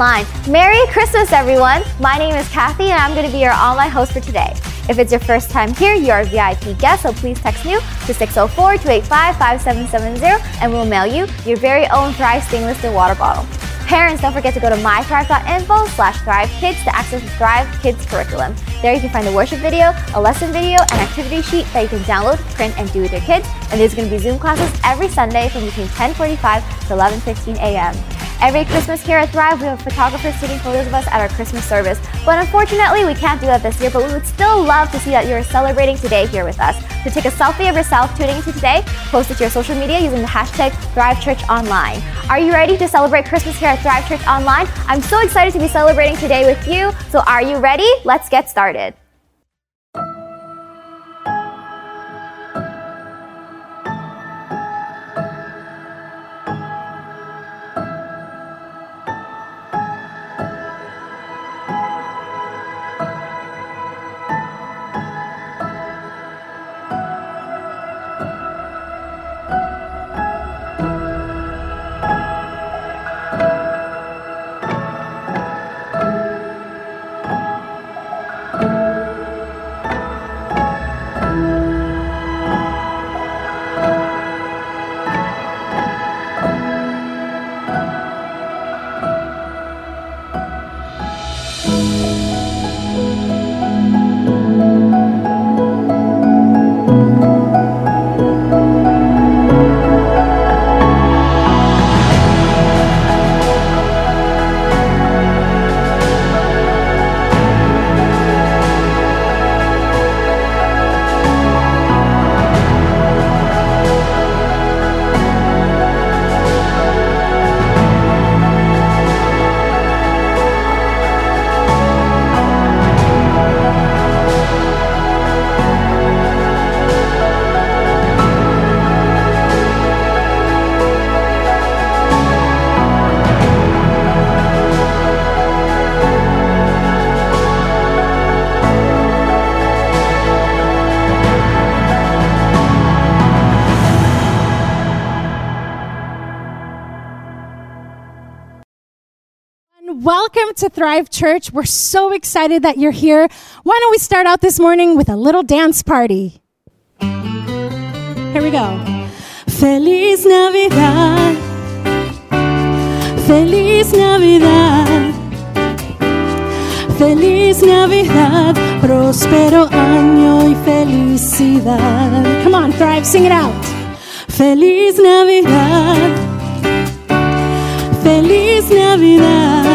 Online. Merry Christmas, everyone. My name is Kathy, and I'm going to be your online host for today. If it's your first time here, you're a VIP guest, so please text new to 604 285 5770 and we'll mail you your very own Thrive stainless steel water bottle. Parents, don't forget to go to mythrive.info slash Thrive Kids to access the Thrive Kids curriculum. There you can find a worship video, a lesson video, an activity sheet that you can download, print, and do with your kids. And there's going to be Zoom classes every Sunday from between 10:45 to 11:15 a.m. Every Christmas here at Thrive, we have photographers taking photos of us at our Christmas service. But unfortunately, we can't do that this year, but we would still love to see that you're celebrating today here with us. So take a selfie of yourself tuning into today, post it to your social media using the hashtag ThriveChurchOnline. Are you ready to celebrate Christmas here at Thrive Church Online? I'm so excited to be celebrating today with you. So are you ready? Let's get started. To Thrive Church. We're so excited that you're here. Why don't we start out this morning with a little dance party? Here we go. Feliz Navidad. Feliz Navidad. Feliz Navidad. Próspero año y felicidad. Come on, Thrive, sing it out. Feliz Navidad. Feliz Navidad.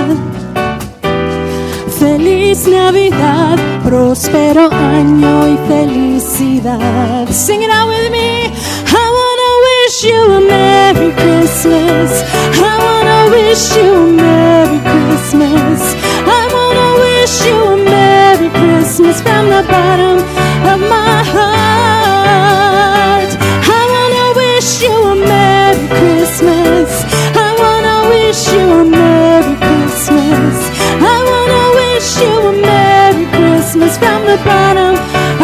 Navidad, próspero año y felicidad. Sing it out with me. I wanna wish you a Merry Christmas. I wanna wish you a Merry Christmas. I wanna wish you a Merry Christmas from the bottom bottom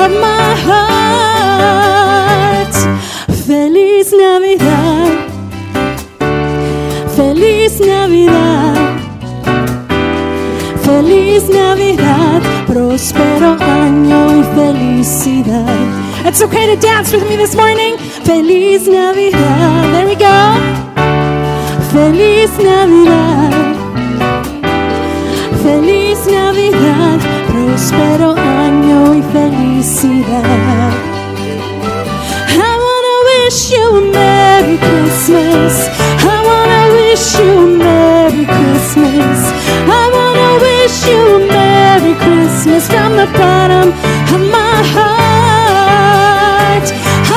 of my heart. Feliz Navidad. Feliz Navidad. Feliz Navidad. Próspero año y felicidad. It's okay to dance with me this morning. Feliz Navidad. There we go. Feliz Navidad. Felicidad. I wanna wish you a Merry Christmas. I wanna wish you a Merry Christmas. I wanna wish you a Merry Christmas from the bottom of my heart.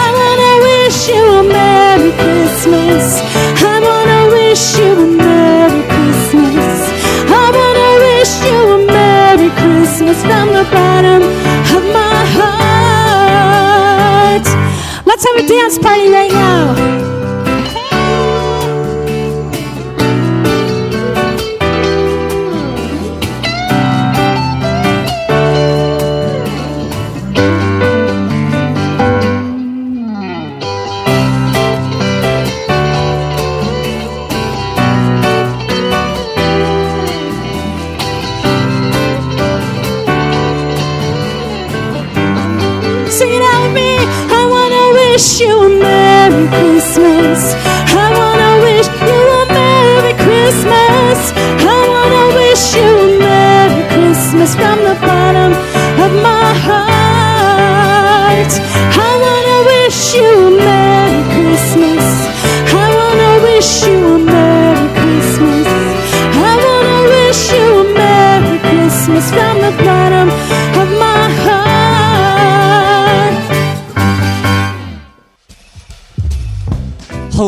I wanna wish you a Merry Christmas. I wanna wish you a Merry Christmas. I wanna wish you a Merry Christmas from the bottom Let's have a dance party right now. Of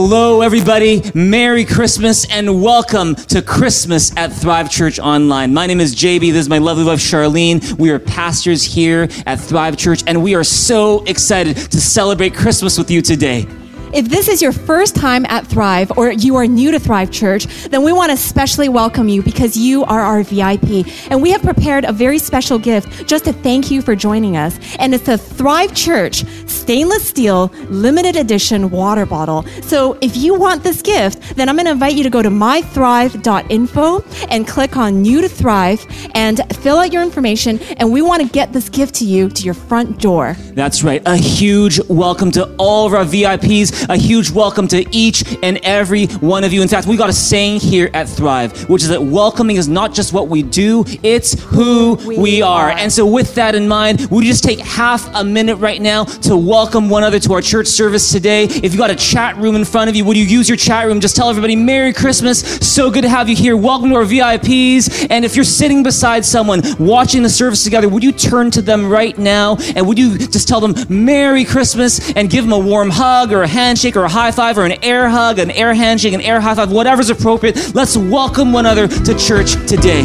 Hello, everybody. Merry Christmas and welcome to Christmas at Thrive Church Online. My name is JB. This is my lovely wife, Charlene. We are pastors here at Thrive Church, and we are so excited to celebrate Christmas with you today. If this is your first time at Thrive or you are new to Thrive Church, then we want to especially welcome you because you are our VIP. And we have prepared a very special gift just to thank you for joining us. And it's a Thrive Church stainless steel limited edition water bottle. So if you want this gift, then I'm going to invite you to go to mythrive.info and click on New to Thrive and fill out your information. And we want to get this gift to you to your front door. That's right. A huge welcome to all of our VIPs. A huge welcome to each and every one of you. In fact, we got a saying here at Thrive, which is that welcoming is not just what we do, it's who we, We are. are. And so, with that in mind, would you just take half a minute right now to welcome one another to our church service today? If you've got a chat room in front of you, would you use your chat room? Just tell everybody, Merry Christmas. So good to have you here. Welcome to our VIPs. And if you're sitting beside someone watching the service together, would you turn to them right now and would you just tell them, Merry Christmas, and give them a warm hug or a handshake or a high five or an air hug, an air handshake, an air high five, whatever's appropriate. Let's welcome one another to church today.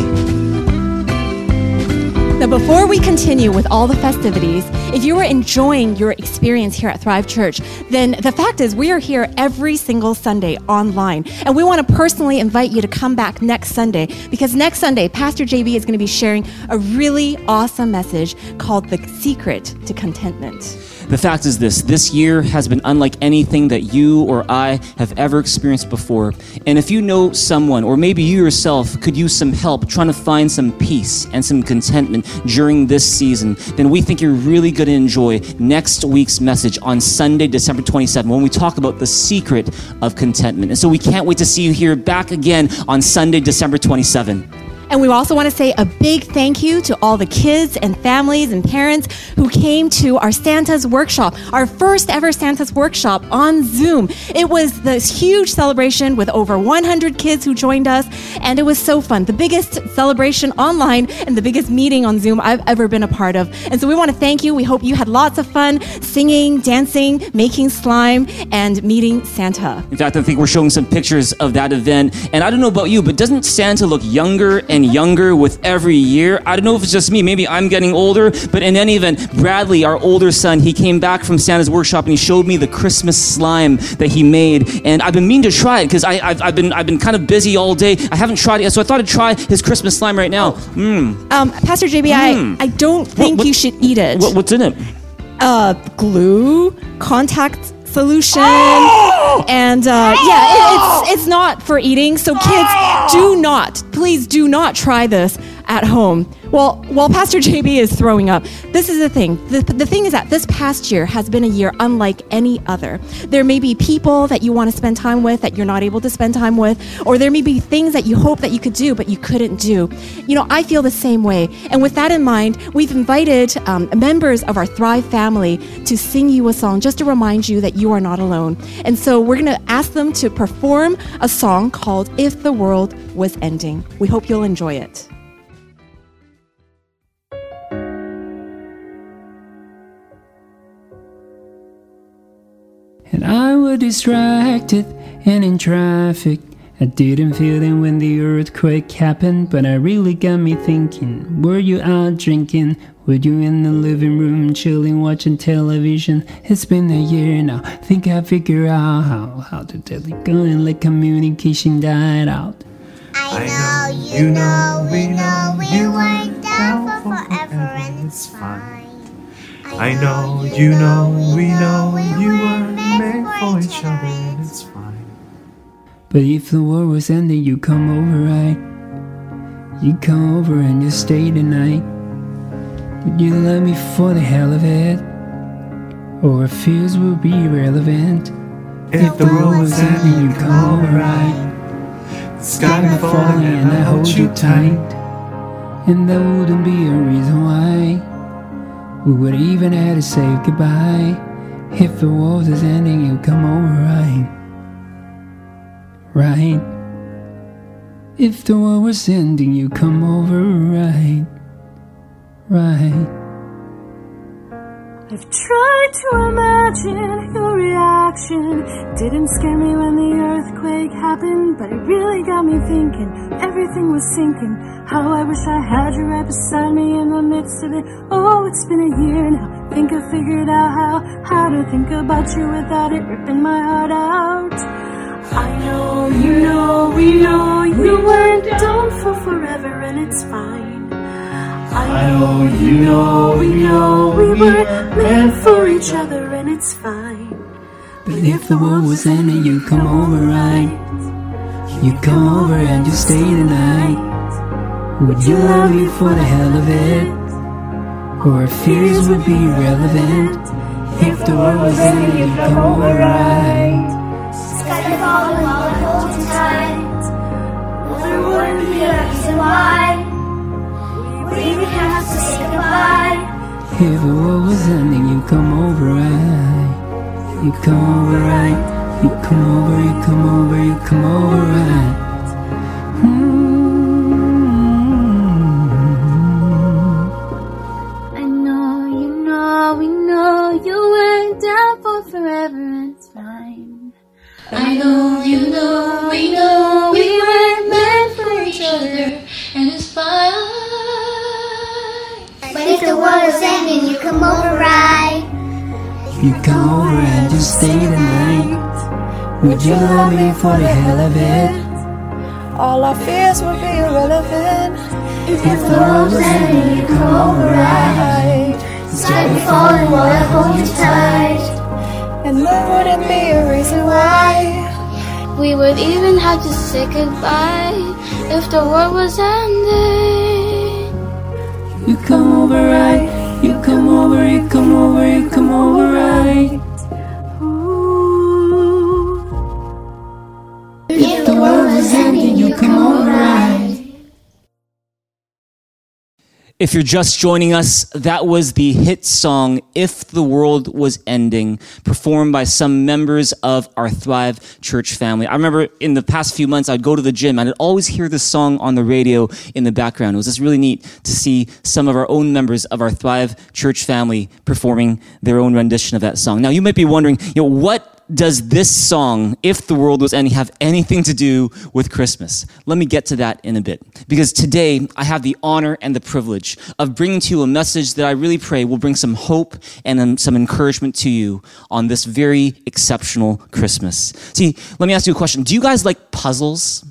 Now, before we continue with all the festivities, if you are enjoying your experience here at Thrive Church, then the fact is we are here every single Sunday online. And we want to personally invite you to come back next Sunday because next Sunday, Pastor JB is going to be sharing a really awesome message called The Secret to Contentment. The fact is this this year has been unlike anything that you or I have ever experienced before. And if you know someone, or maybe you yourself, could use some help trying to find some peace and some contentment during this season, then we think you're really going to enjoy next week's message on Sunday, December 27th, when we talk about the secret of contentment. And so we can't wait to see you here back again on Sunday, December 27th. And we also want to say a big thank you to all the kids and families and parents who came to our Santa's workshop, our first ever Santa's workshop on Zoom. It was this huge celebration with over 100 kids who joined us, and it was so fun. The biggest celebration online and the biggest meeting on Zoom I've ever been a part of. And so we want to thank you. We hope you had lots of fun singing, dancing, making slime, and meeting Santa. In fact, I think we're showing some pictures of that event. And I don't know about you, but doesn't Santa look younger and younger with every year? I don't know if it's just me. Maybe I'm getting older. But in any event, Bradley, our older son, he came back from Santa's workshop and he showed me the Christmas slime that he made. And I've been meaning to try it because I've, I've, been, I've been kind of busy all day. I haven't tried it yet. So I thought I'd try his Christmas slime right now. Mmm. Um, Pastor JB, I, I don't think what- you should eat it. What, what's in it? uh, glue, contact solution, Oh! And uh, yeah, it, it's it's not for eating. So kids, do not, please do not try this at home. Well, while Pastor JB is throwing up, this is the thing. The, the thing is that this past year has been a year unlike any other. There may be people that you want to spend time with that you're not able to spend time with, or there may be things that you hope that you could do but you couldn't do. You know, I feel the same way. And with that in mind, we've invited um, members of our Thrive family to sing you a song just to remind you that you are not alone. And so we're going to ask them to perform a song called If the World Was Ending. We hope you'll enjoy it. And I was distracted and in traffic. I didn't feel it when the earthquake happened, but it really got me thinking. Were you out drinking? Were you in the living room chilling, watching television? It's been a year now. Think I figure out how how to tell it going like communication died out. I know, you know, we know we weren't down for forever and it's fine. I know, you know, we know you were meant for each other and it's fine. But if the war was ending, you'd come over, right? You'd come over and you'd stay the night. Would you love me for the hell of it? Or fears would be relevant. If the world was ending, you'd come over right. The sky be falling and I hold you tight. And there wouldn't be a reason why we would even have to say goodbye. If the world is ending, you'd come over right. Right. If the world was ending, you come over right. Right. I've tried to imagine your reaction. Didn't scare me when the earthquake happened, but it really got me thinking. Everything was sinking. How I wish I had you right beside me in the midst of it. Oh, it's been a year now. Think I figured out how how to think about you without it ripping my heart out. I know, you know, we know you weren't done for forever, and it's fine. I know, you know, we know we were meant for each other, and it's fine. But if the world was ending, you come over right. You come over and you stay the night. Would you love me for the hell of it? Or if fears would be relevant? If the world was ending, you come over right. Sky be falling while I hold you tight. Well, there wouldn't be a reason why. We even have to say goodbye. If the world was ending, you come over right. You come over right. You come over, you come over, you come over right. Mm. I know, you know, we know you weren't down for forever, it's fine. I know, you know, we know we weren't meant for each other, and it's fine. But if the world was ending, you come over right. You come over and just stay the night. Would you love me for the hell of it? All our fears would be irrelevant. If the world was ending, you come over right. Sky be falling while I hold you tight. And there wouldn't be a reason why. We would even have to say goodbye if the world was ending. You come over right. You come over, you come over, you come over right. If the world was ending, you come over If you're just joining us, that was the hit song If the World Was Ending, performed by some members of our Thrive Church family. I remember in the past few months, I'd go to the gym and I'd always hear this song on the radio in the background. It was just really neat to see some of our own members of our Thrive Church family performing their own rendition of that song. Now, you might be wondering, you know, what does this song, If the World Was Ending, have anything to do with Christmas? Let me get to that in a bit. Because today I have the honor and the privilege of bringing to you a message that I really pray will bring some hope and um, some encouragement to you on this very exceptional Christmas. See, let me ask you a question. Do you guys like puzzles?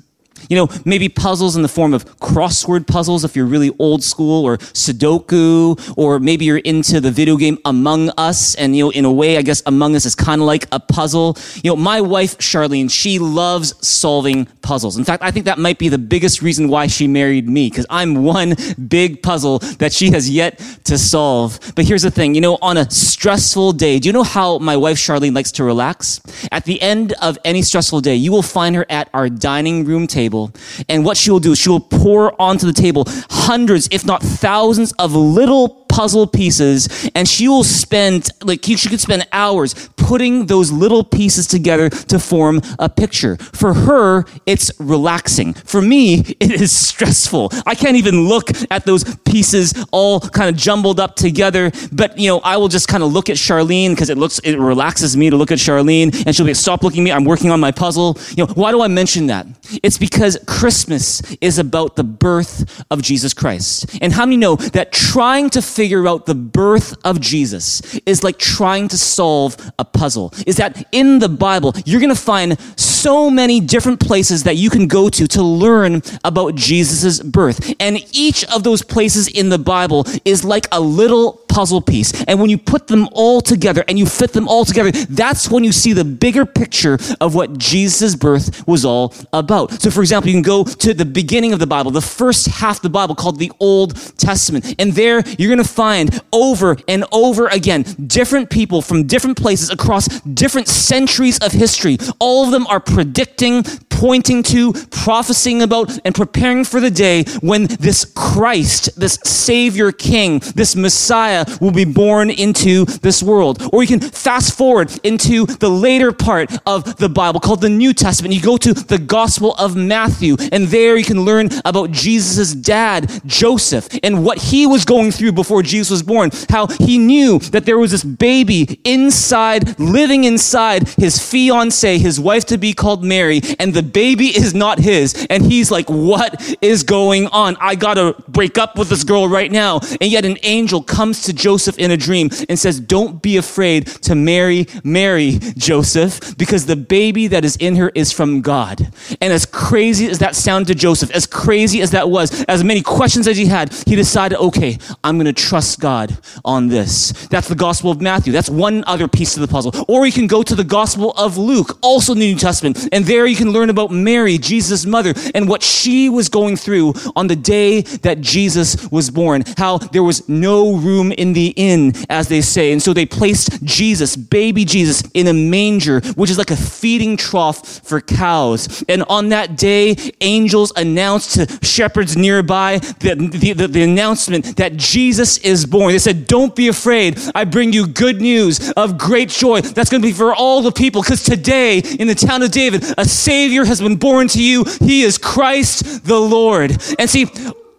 You know, maybe puzzles in the form of crossword puzzles if you're really old school, or Sudoku, or maybe you're into the video game Among Us, and you know, in a way, I guess Among Us is kind of like a puzzle. You know, my wife Charlene, she loves solving puzzles. In fact, I think that might be the biggest reason why she married me, because I'm one big puzzle that she has yet to solve. But here's the thing, you know, on a stressful day, do you know how my wife Charlene likes to relax? At the end of any stressful day, you will find her at our dining room table. And what she will do she will pour onto the table hundreds, if not thousands of little puzzle pieces and she will spend like she could spend hours putting those little pieces together to form a picture. For her it's relaxing. For me it is stressful. I can't even look at those pieces all kind of jumbled up together but you know i will just kind of look at charlene because it looks it relaxes me to look at charlene and she'll be stop looking at me i'm working on my puzzle. You know why do i mention that? It's because christmas is about the birth of jesus christ. And how many know that trying to figure out the birth of Jesus is like trying to solve a puzzle. Is that in the Bible, you're going to find so many different places that you can go to to learn about Jesus' birth. And each of those places in the Bible is like a little puzzle piece. And when you put them all together and you fit them all together, that's when you see the bigger picture of what Jesus' birth was all about. So, for example, you can go to the beginning of the Bible, the first half of the Bible called the Old Testament. And there you're going to find over and over again different people from different places across different centuries of history. All of them are predicting, pointing to, prophesying about, and preparing for the day when this Christ, this Savior King, this Messiah will be born into this world. Or you can fast forward into the later part of the Bible called the New Testament. You go to the Gospel of Matthew, and there you can learn about Jesus' dad, Joseph, and what he was going through before Jesus was born. How he knew that there was this baby inside, living inside his fiance, his wife to be called Mary, and the baby is not his. And he's like, What is going on? I gotta break up with this girl right now. And yet an angel comes to Joseph in a dream and says, Don't be afraid to marry Mary, Joseph, because the baby that is in her is from God. And as crazy as that sounded to Joseph, as crazy as that was, as many questions as he had, he decided, okay, I'm going to trust God on this. That's the Gospel of Matthew. That's one other piece of the puzzle. Or you can go to the Gospel of Luke, also in the New Testament, and there you can learn about Mary, Jesus' mother, and what she was going through on the day that Jesus was born. How there was no room in the inn, as they say. And so they placed Jesus, baby Jesus, in a manger, which is like a feeding trough for cows. And on that day, angels announced to shepherds nearby the, the, the, the announcement that Jesus is born. They said, Don't be afraid. I bring you good news of great joy. That's going to be for all the people because today in the town of David, a Savior has been born to you. He is Christ the Lord. And see,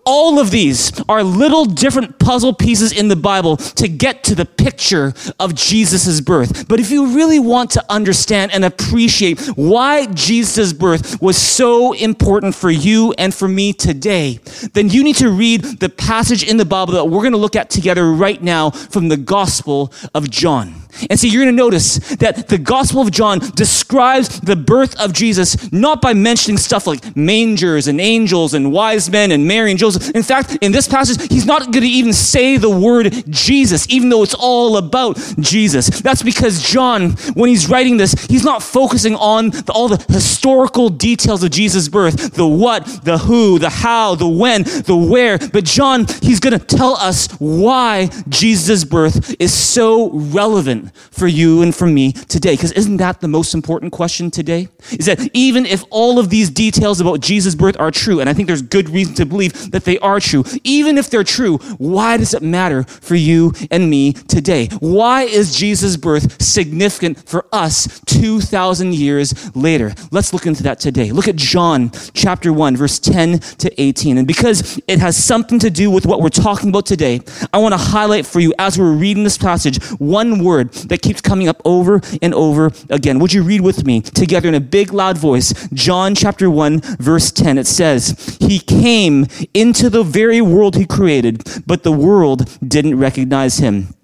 all of these are little different puzzle pieces in the Bible to get to the picture of Jesus' birth. But if you really want to understand and appreciate why Jesus' birth was so important for you and for me today, then you need to read the passage in the Bible that we're going to look at together right now from the Gospel of John. And so you're going to notice that the Gospel of John describes the birth of Jesus not by mentioning stuff like mangers and angels and wise men and Mary and Joseph. In fact, in this passage, he's not going to even say the word Jesus, even though it's all about Jesus. That's because John, when he's writing this, he's not focusing on the, all the historical details of Jesus' birth the what, the who, the how, the when, the where. But John, he's going to tell us why Jesus' birth is so relevant for you and for me today. Because isn't that the most important question today? Is that even if all of these details about Jesus' birth are true, and I think there's good reason to believe that they are true, even if they're true, why does it matter for you and me today? Why is Jesus' birth significant for us 2,000 years later? Let's look into that today. Look at John chapter 1, verse 10 to 18. And because it has something to do with what we're talking about today, I want to highlight for you as we're reading this passage one word that keeps coming up over and over again. Would you read with me together in a big loud voice? John chapter 1 verse 10. It says, He came into the very world he created, but the world didn't recognize him.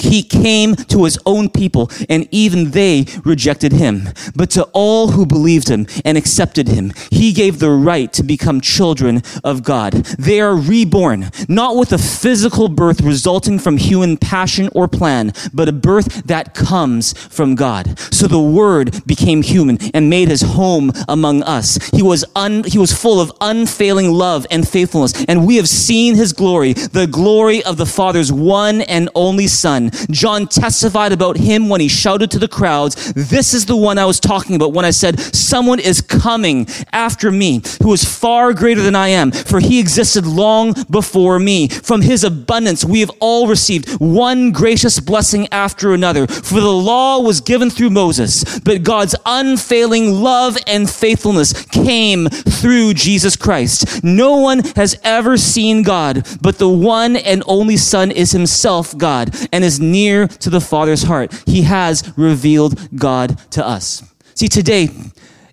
He came to his own people, and even they rejected him. But to all who believed him and accepted him, he gave the right to become children of God. They are reborn, not with a physical birth resulting from human passion or plan, but a birth that comes from God. So the Word became human and made his home among us. He was, un, he was full of unfailing love and faithfulness, and we have seen his glory, the glory of the Father's one and only Son. John testified about him when he shouted to the crowds, This is the one I was talking about when I said, Someone is coming after me who is far greater than I am, for he existed long before me. From his abundance, we have all received one gracious blessing after another. For the law was given through Moses, but God's unfailing love and faithfulness came through Jesus Christ. No one has ever seen God, but the one and only Son is himself God and is near to the Father's heart. He has revealed God to us. See, today,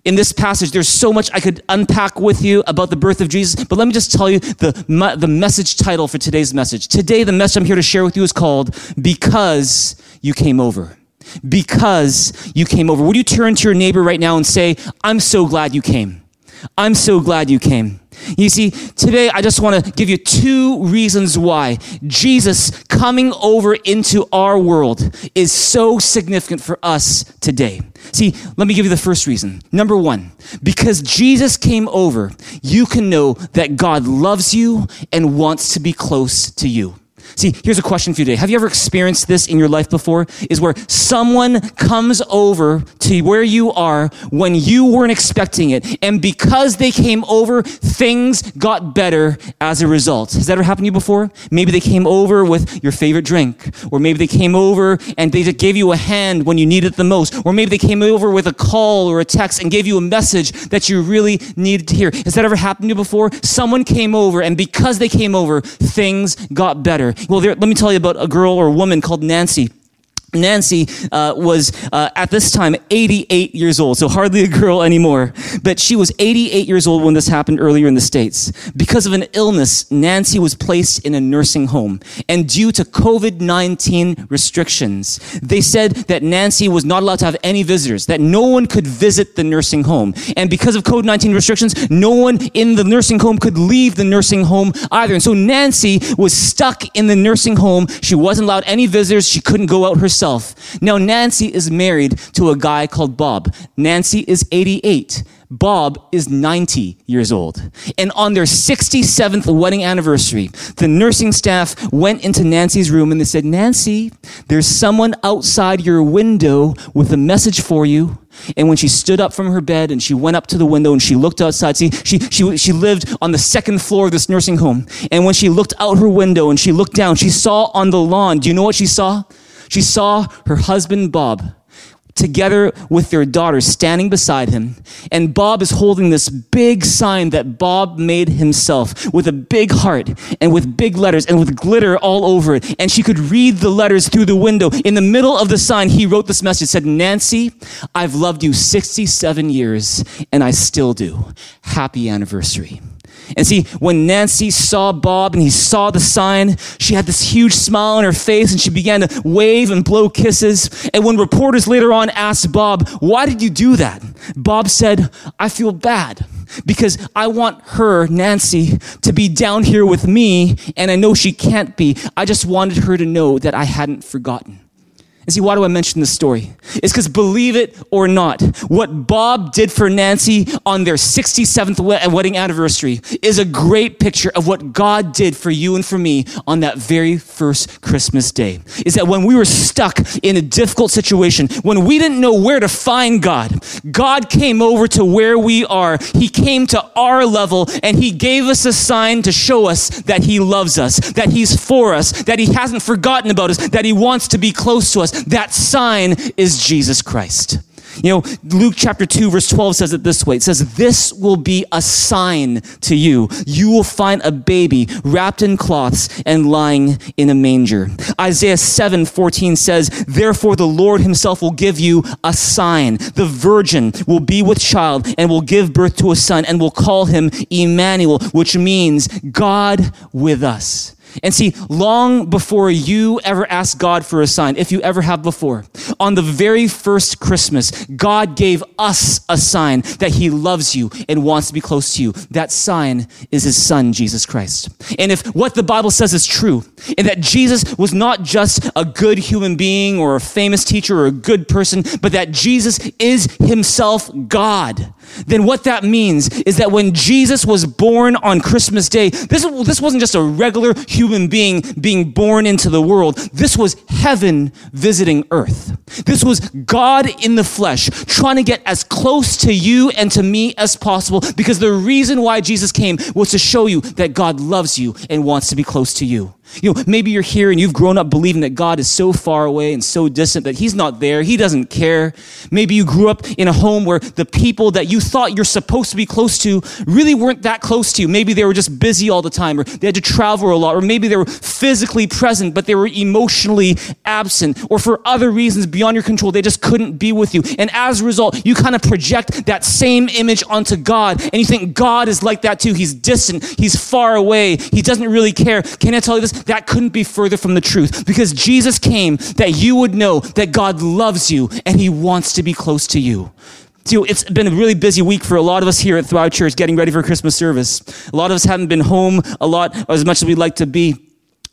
in this passage, there's so much I could unpack with you about the birth of Jesus, but let me just tell you the, the message title for today's message. Today, the message I'm here to share with you is called Because You Came Over. Because you came over. Would you turn to your neighbor right now and say, I'm so glad you came? I'm so glad you came. You see, today I just want to give you two reasons why Jesus coming over into our world is so significant for us today. See, let me give you the first reason. Number one, because Jesus came over, you can know that God loves you and wants to be close to you. See, here's a question for you today. Have you ever experienced this in your life before? Is where someone comes over to where you are when you weren't expecting it. And because they came over, things got better as a result. Has that ever happened to you before? Maybe they came over with your favorite drink. Or maybe they came over and they gave you a hand when you needed it the most. Or maybe they came over with a call or a text and gave you a message that you really needed to hear. Has that ever happened to you before? Someone came over and because they came over, things got better. Well, there, let me tell you about a girl or a woman called Nancy. Nancy uh, was uh, at this time 88 years old, so hardly a girl anymore. But she was 88 years old when this happened earlier in the States. Because of an illness, Nancy was placed in a nursing home. And due to COVID 19 restrictions, they said that Nancy was not allowed to have any visitors, that no one could visit the nursing home. And because of COVID 19 restrictions, no one in the nursing home could leave the nursing home either. And so Nancy was stuck in the nursing home. She wasn't allowed any visitors. She couldn't go out herself. Now, Nancy is married to a guy called Bob. Nancy is 88. Bob is 90 years old. And on their 67th wedding anniversary, the nursing staff went into Nancy's room and they said, Nancy, there's someone outside your window with a message for you. And when she stood up from her bed and she went up to the window and she looked outside, see, she, she, she lived on the second floor of this nursing home. And when she looked out her window and she looked down, she saw on the lawn, do you know what she saw? She saw her husband Bob together with their daughter standing beside him. And Bob is holding this big sign that Bob made himself with a big heart and with big letters and with glitter all over it. And she could read the letters through the window. In the middle of the sign, he wrote this message. Said, Nancy, I've loved you 67 years and I still do. Happy anniversary. And see, when Nancy saw Bob and he saw the sign, she had this huge smile on her face and she began to wave and blow kisses. And when reporters later on asked Bob, why did you do that? Bob said, I feel bad because I want her, Nancy, to be down here with me and I know she can't be. I just wanted her to know that I hadn't forgotten. And see, why do I mention this story? It's because believe it or not, what Bob did for Nancy on their 67th wedding anniversary is a great picture of what God did for you and for me on that very first Christmas day. Is that when we were stuck in a difficult situation, when we didn't know where to find God, God came over to where we are. He came to our level and He gave us a sign to show us that He loves us, that He's for us, that He hasn't forgotten about us, that He wants to be close to us. That sign is Jesus Christ. You know, Luke chapter 2 verse 12 says it this way. It says, this will be a sign to you. You will find a baby wrapped in cloths and lying in a manger. Isaiah 7 14 says, therefore the Lord himself will give you a sign. The virgin will be with child and will give birth to a son and will call him Emmanuel, which means God with us. And see, long before you ever asked God for a sign, if you ever have before, on the very first Christmas, God gave us a sign that He loves you and wants to be close to you. That sign is His Son, Jesus Christ. And if what the Bible says is true, and that Jesus was not just a good human being or a famous teacher or a good person, but that Jesus is Himself God, then what that means is that when Jesus was born on Christmas Day, this, this wasn't just a regular human being being born into the world. This was heaven visiting earth. This was God in the flesh trying to get as close to you and to me as possible because the reason why Jesus came was to show you that God loves you and wants to be close to you. You know, maybe you're here and you've grown up believing that God is so far away and so distant that He's not there. He doesn't care. Maybe you grew up in a home where the people that you thought you're supposed to be close to really weren't that close to you. Maybe they were just busy all the time or they had to travel a lot or maybe they were physically present but they were emotionally absent or for other reasons beyond your control they just couldn't be with you. And as a result, you kind of project that same image onto God and you think God is like that too. He's distant. He's far away. He doesn't really care. Can I tell you this? That couldn't be further from the truth because Jesus came that you would know that God loves you and he wants to be close to you. So it's been a really busy week for a lot of us here at Thrive Church getting ready for Christmas service. A lot of us haven't been home a lot as much as we'd like to be.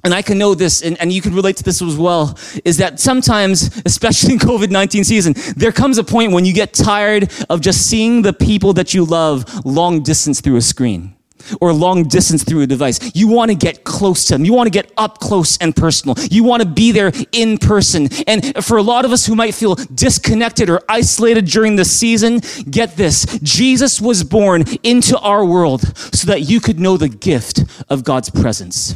And I can know this, and, and you can relate to this as well, is that sometimes, especially in COVID 19 season, there comes a point when you get tired of just seeing the people that you love long distance through a screen or long distance through a device. You want to get close to them. You want to get up close and personal. You want to be there in person. And for a lot of us who might feel disconnected or isolated during the season, get this. Jesus was born into our world so that you could know the gift of God's presence.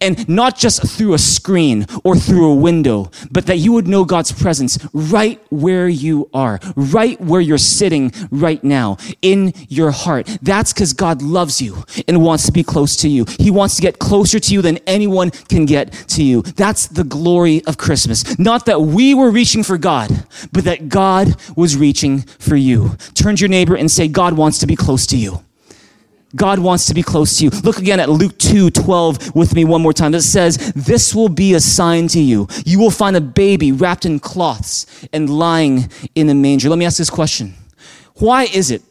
And not just through a screen or through a window, but that you would know God's presence right where you are, right where you're sitting right now, in your heart. That's because God loves you and wants to be close to you. He wants to get closer to you than anyone can get to you. That's the glory of Christmas. Not that we were reaching for God, but that God was reaching for you. Turn to your neighbor and say, God wants to be close to you. God wants to be close to you. Look again at Luke 2 12 with me one more time. It says, This will be a sign to you. You will find a baby wrapped in cloths and lying in a manger. Let me ask this question Why is it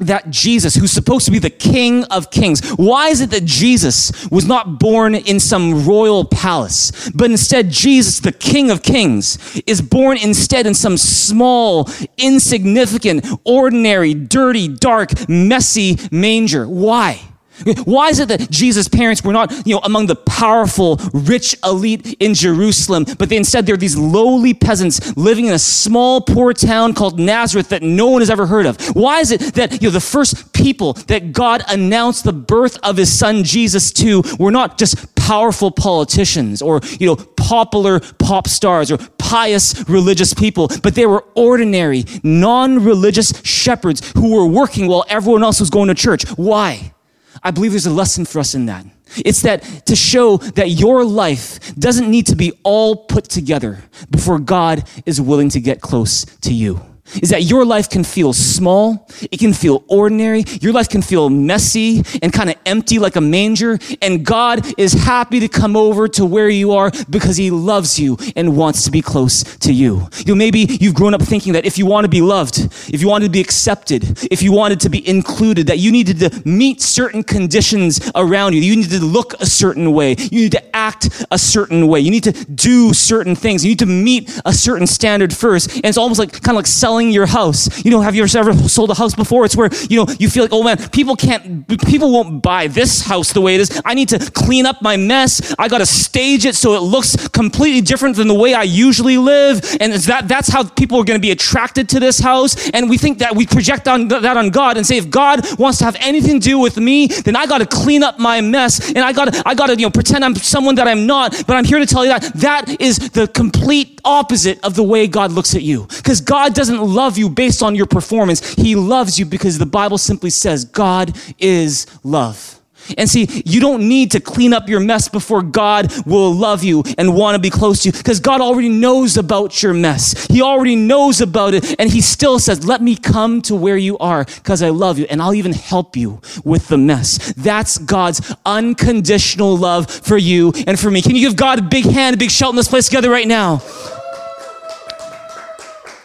that Jesus, who's supposed to be the King of Kings, why is it that Jesus was not born in some royal palace, but instead Jesus, the King of Kings, is born instead in some small, insignificant, ordinary, dirty, dark, messy manger? Why? Why is it that Jesus' parents were not, you know, among the powerful, rich elite in Jerusalem, but they instead they're these lowly peasants living in a small, poor town called Nazareth that no one has ever heard of? Why is it that, you know, the first people that God announced the birth of his son Jesus to were not just powerful politicians or, you know, popular pop stars or pious religious people, but they were ordinary, non-religious shepherds who were working while everyone else was going to church. Why? I believe there's a lesson for us in that. It's that to show that your life doesn't need to be all put together before God is willing to get close to you is that your life can feel small, it can feel ordinary, your life can feel messy and kind of empty like a manger, and God is happy to come over to where you are because He loves you and wants to be close to you. You know, maybe you've grown up thinking that if you want to be loved, if you wanted to be accepted, if you wanted to be included, that you needed to meet certain conditions around you. You need to look a certain way. You need to act a certain way. You need to do certain things. You need to meet a certain standard first. And it's almost like kind of like selling your house. You know, have you ever sold a house before? It's where, you know, you feel like, oh man, people can't, people won't buy this house the way it is. I need to clean up my mess. I got to stage it so it looks completely different than the way I usually live. And that, that's how people are going to be attracted to this house. And we think that we project on that on God and say, if God wants to have anything to do with me, then I got to clean up my mess. And I got to, I got to, you know, pretend I'm someone that I'm not. But I'm here to tell you that that is the complete opposite of the way God looks at you. Because God doesn't love you based on your performance. He loves you because the Bible simply says God is love. And see, you don't need to clean up your mess before God will love you and want to be close to you because God already knows about your mess. He already knows about it. And He still says, Let me come to where you are because I love you and I'll even help you with the mess. That's God's unconditional love for you and for me. Can you give God a big hand, a big shout in this place together right now?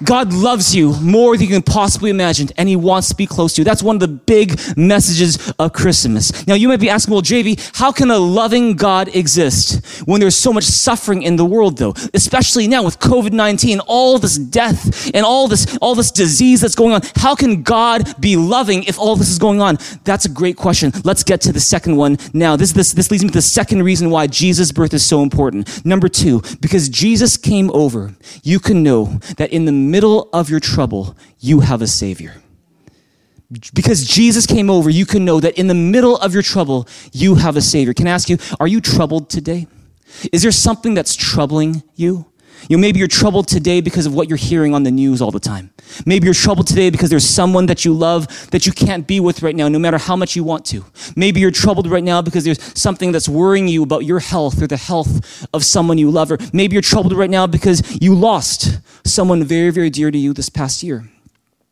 God loves you more than you can possibly imagine, and He wants to be close to you. That's one of the big messages of Christmas. Now, you might be asking, well, JB, how can a loving God exist when there's so much suffering in the world, though? Especially now with COVID 19, all this death and all this, all this disease that's going on. How can God be loving if all this is going on? That's a great question. Let's get to the second one now. This, this, this leads me to the second reason why Jesus' birth is so important. Number two, because Jesus came over, you can know that in the middle of your trouble, you have a Savior. Because Jesus came over, you can know that in the middle of your trouble, you have a Savior. Can I ask you, are you troubled today? Is there something that's troubling you? You know, maybe you're troubled today because of what you're hearing on the news all the time. Maybe you're troubled today because there's someone that you love that you can't be with right now, no matter how much you want to. Maybe you're troubled right now because there's something that's worrying you about your health or the health of someone you love. Or maybe you're troubled right now because you lost someone very, very dear to you this past year.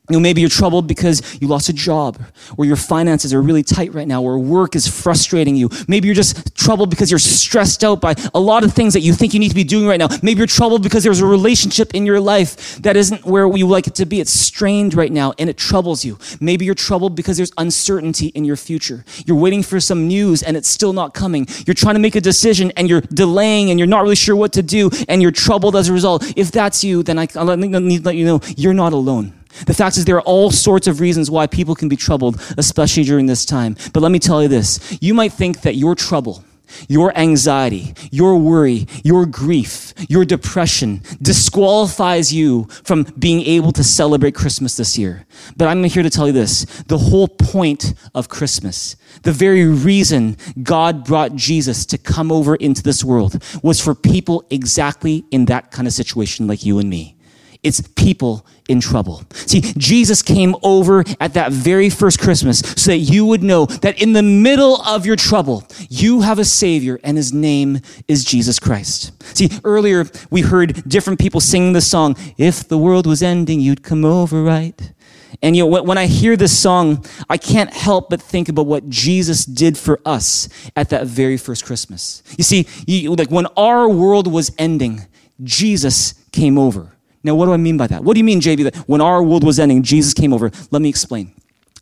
You know, maybe you're troubled because you lost a job, or your finances are really tight right now, or work is frustrating you. Maybe you're just troubled because you're stressed out by a lot of things that you think you need to be doing right now. Maybe you're troubled because there's a relationship in your life that isn't where you like it to be. It's strained right now and it troubles you. Maybe you're troubled because there's uncertainty in your future. You're waiting for some news and it's still not coming. You're trying to make a decision and you're delaying and you're not really sure what to do and you're troubled as a result. If that's you, then I, I need to let you know you're not alone. The fact is, there are all sorts of reasons why people can be troubled, especially during this time. But let me tell you this you might think that your trouble, your anxiety, your worry, your grief, your depression disqualifies you from being able to celebrate Christmas this year. But I'm here to tell you this the whole point of Christmas, the very reason God brought Jesus to come over into this world was for people exactly in that kind of situation like you and me. It's people in trouble. See, Jesus came over at that very first Christmas so that you would know that in the middle of your trouble, you have a Savior and His name is Jesus Christ. See, earlier we heard different people singing the song, If the world was ending, you'd come over, right? And you know, when I hear this song, I can't help but think about what Jesus did for us at that very first Christmas. You see, you, like when our world was ending, Jesus came over. Now, what do I mean by that? What do you mean, JB, that when our world was ending, Jesus came over? Let me explain.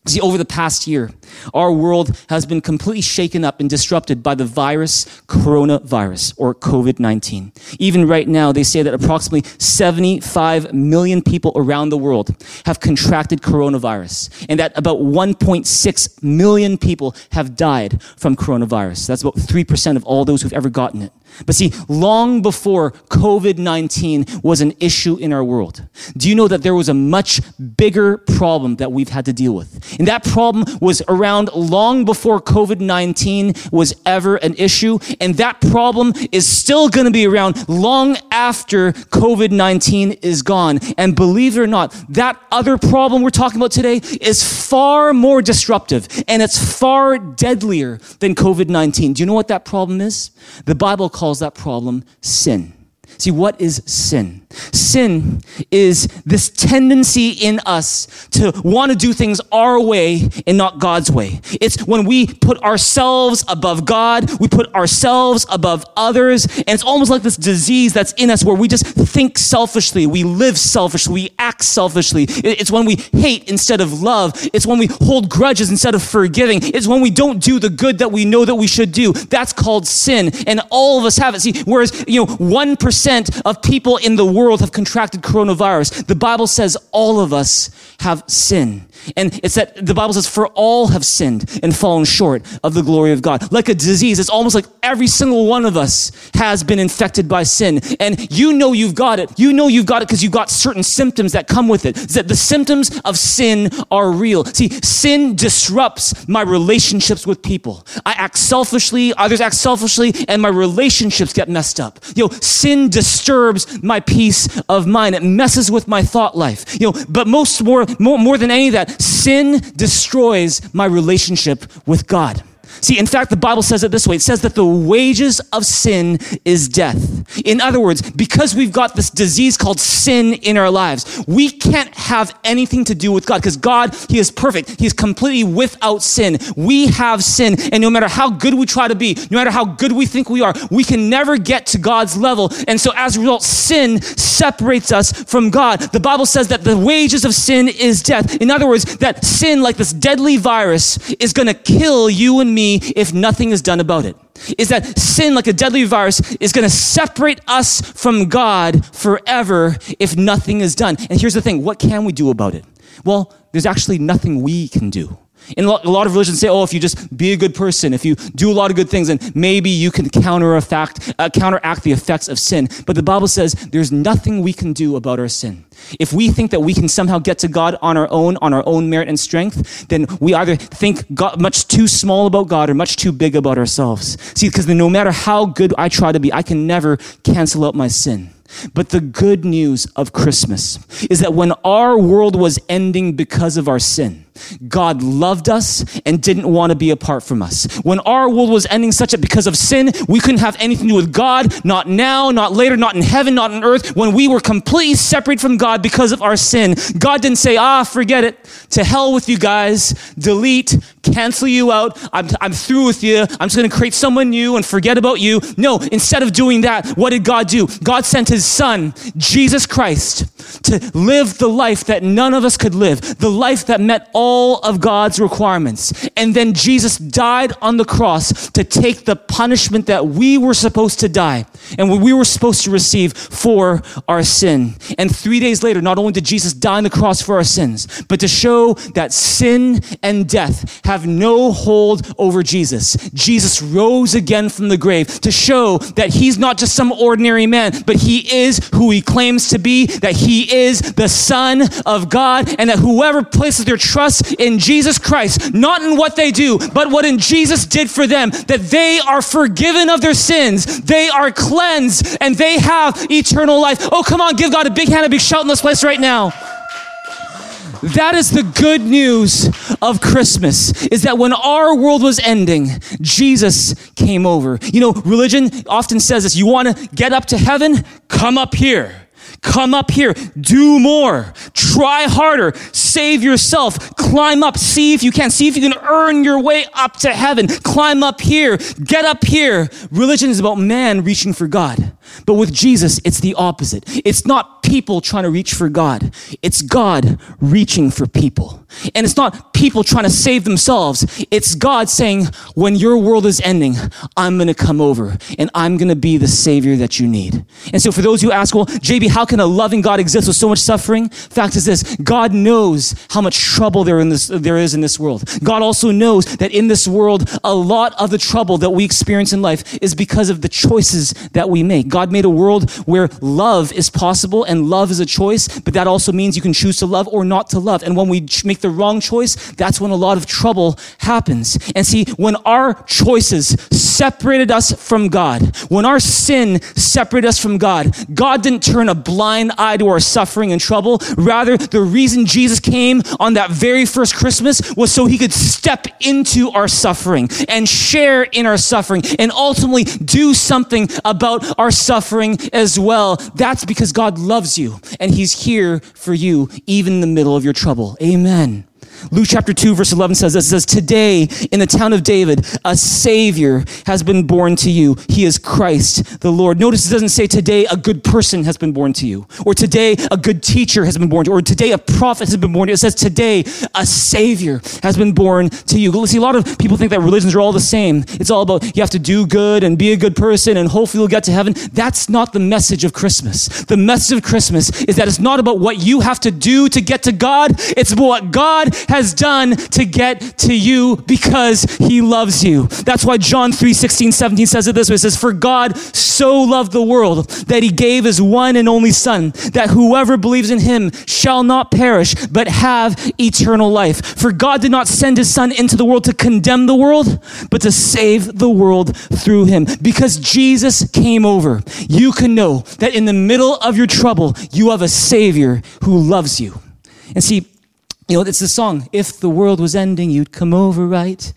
See, over the past year, our world has been completely shaken up and disrupted by the virus, coronavirus, or COVID 19. Even right now, they say that approximately 75 million people around the world have contracted coronavirus, and that about 1.6 million people have died from coronavirus. That's about 3% of all those who've ever gotten it. But see, long before COVID 19 was an issue in our world, do you know that there was a much bigger problem that we've had to deal with? And that problem was around long before COVID 19 was ever an issue. And that problem is still going to be around long after COVID 19 is gone. And believe it or not, that other problem we're talking about today is far more disruptive and it's far deadlier than COVID 19. Do you know what that problem is? The Bible calls that problem sin. See, what is sin? Sin is this tendency in us to want to do things our way and not God's way. It's when we put ourselves above God, we put ourselves above others, and it's almost like this disease that's in us where we just think selfishly, we live selfishly, we act selfishly. It's when we hate instead of love. It's when we hold grudges instead of forgiving. It's when we don't do the good that we know that we should do. That's called sin, and all of us have it. See, whereas, you know, 1% of people in the world have contracted coronavirus, the Bible says all of us have sin. And it's that the Bible says, for all have sinned and fallen short of the glory of God. Like a disease, it's almost like every single one of us has been infected by sin. And you know you've got it. You know you've got it because you've got certain symptoms that come with it. It's that the symptoms of sin are real. See, sin disrupts my relationships with people. I act selfishly, others act selfishly, and my relationships get messed up. You know, sin disturbs my peace of mind. It messes with my thought life. You know, but most more, more, more than any of that, sin destroys my relationship with God. See, in fact, the Bible says it this way it says that the wages of sin is death. In other words, because we've got this disease called sin in our lives, we can't have anything to do with God because God, He is perfect. He is completely without sin. We have sin, and no matter how good we try to be, no matter how good we think we are, we can never get to God's level. And so as a result, sin separates us from God. The Bible says that the wages of sin is death. In other words, that sin, like this deadly virus, is going to kill you and me if nothing is done about it. Is that sin, like a deadly virus, is going to separate us from God forever if nothing is done. And here's the thing what can we do about it? Well, there's actually nothing we can do. And a lot of religions say, oh, if you just be a good person, if you do a lot of good things, then maybe you can counteract, uh, counteract the effects of sin. But the Bible says there's nothing we can do about our sin. If we think that we can somehow get to God on our own, on our own merit and strength, then we either think God, much too small about God or much too big about ourselves. See, because no matter how good I try to be, I can never cancel out my sin. But the good news of Christmas is that when our world was ending because of our sin, God loved us and didn't want to be apart from us. When our world was ending such that because of sin, we couldn't have anything to do with God, not now, not later, not in heaven, not on earth, when we were completely separated from God because of our sin, God didn't say, ah, forget it. To hell with you guys. Delete, cancel you out. I'm, I'm through with you. I'm just going to create someone new and forget about you. No, instead of doing that, what did God do? God sent his son, Jesus Christ, to live the life that none of us could live, the life that met all of God's requirements. And then Jesus died on the cross to take the punishment that we were supposed to die and what we were supposed to receive for our sin. And three days later, not only did Jesus die on the cross for our sins, but to show that sin and death have no hold over Jesus. Jesus rose again from the grave to show that he's not just some ordinary man, but he is who he claims to be, that he is the Son of God, and that whoever places their trust in Jesus Christ, not in what they do, but what in Jesus did for them, that they are forgiven of their sins, they are cleansed, and they have eternal life. Oh, come on, give God a big hand, a big shout in this place right now. That is the good news of Christmas is that when our world was ending, Jesus came over. You know, religion often says this, you want to get up to heaven? Come up here. Come up here, do more, try harder, save yourself, climb up, see if you can, see if you can earn your way up to heaven, climb up here, get up here. Religion is about man reaching for God. But with Jesus, it's the opposite. It's not people trying to reach for God. It's God reaching for people. And it's not people trying to save themselves. It's God saying, when your world is ending, I'm going to come over and I'm going to be the savior that you need. And so for those who ask, well, JB, how can a loving God exist with so much suffering? Fact is this, God knows how much trouble there, in this, there is in this world. God also knows that in this world, a lot of the trouble that we experience in life is because of the choices that we make. God made a world where love is possible and love is a choice, but that also means you can choose to love or not to love. And when we make the wrong choice, that's when a lot of trouble happens. And see, when our choices separated us from God, when our sin separated us from God, God didn't turn a blind eye to our suffering and trouble. Rather, the reason Jesus came on that very first Christmas was so he could step into our suffering and share in our suffering and ultimately do something about our suffering as well. That's because God loves you and he's here for you even in the middle of your trouble. Amen. Luke chapter 2 verse 11 says this, it says, today in the town of David, a savior has been born to you. He is Christ the Lord. Notice it doesn't say today a good person has been born to you, or today a good teacher has been born to you, or today a prophet has been born to you. It says today a savior has been born to you. See, a lot of people think that religions are all the same. It's all about you have to do good and be a good person and hopefully you'll get to heaven. That's not the message of Christmas. The message of Christmas is that it's not about what you have to do to get to God. It's about what God has done to get to you because he loves you. That's why John 3 16, 17 says it this way. It says, For God so loved the world that he gave his one and only Son, that whoever believes in him shall not perish, but have eternal life. For God did not send his Son into the world to condemn the world, but to save the world through him. Because Jesus came over, you can know that in the middle of your trouble, you have a Savior who loves you. And see, you know, it's the song, If the world was ending, you'd come over, right?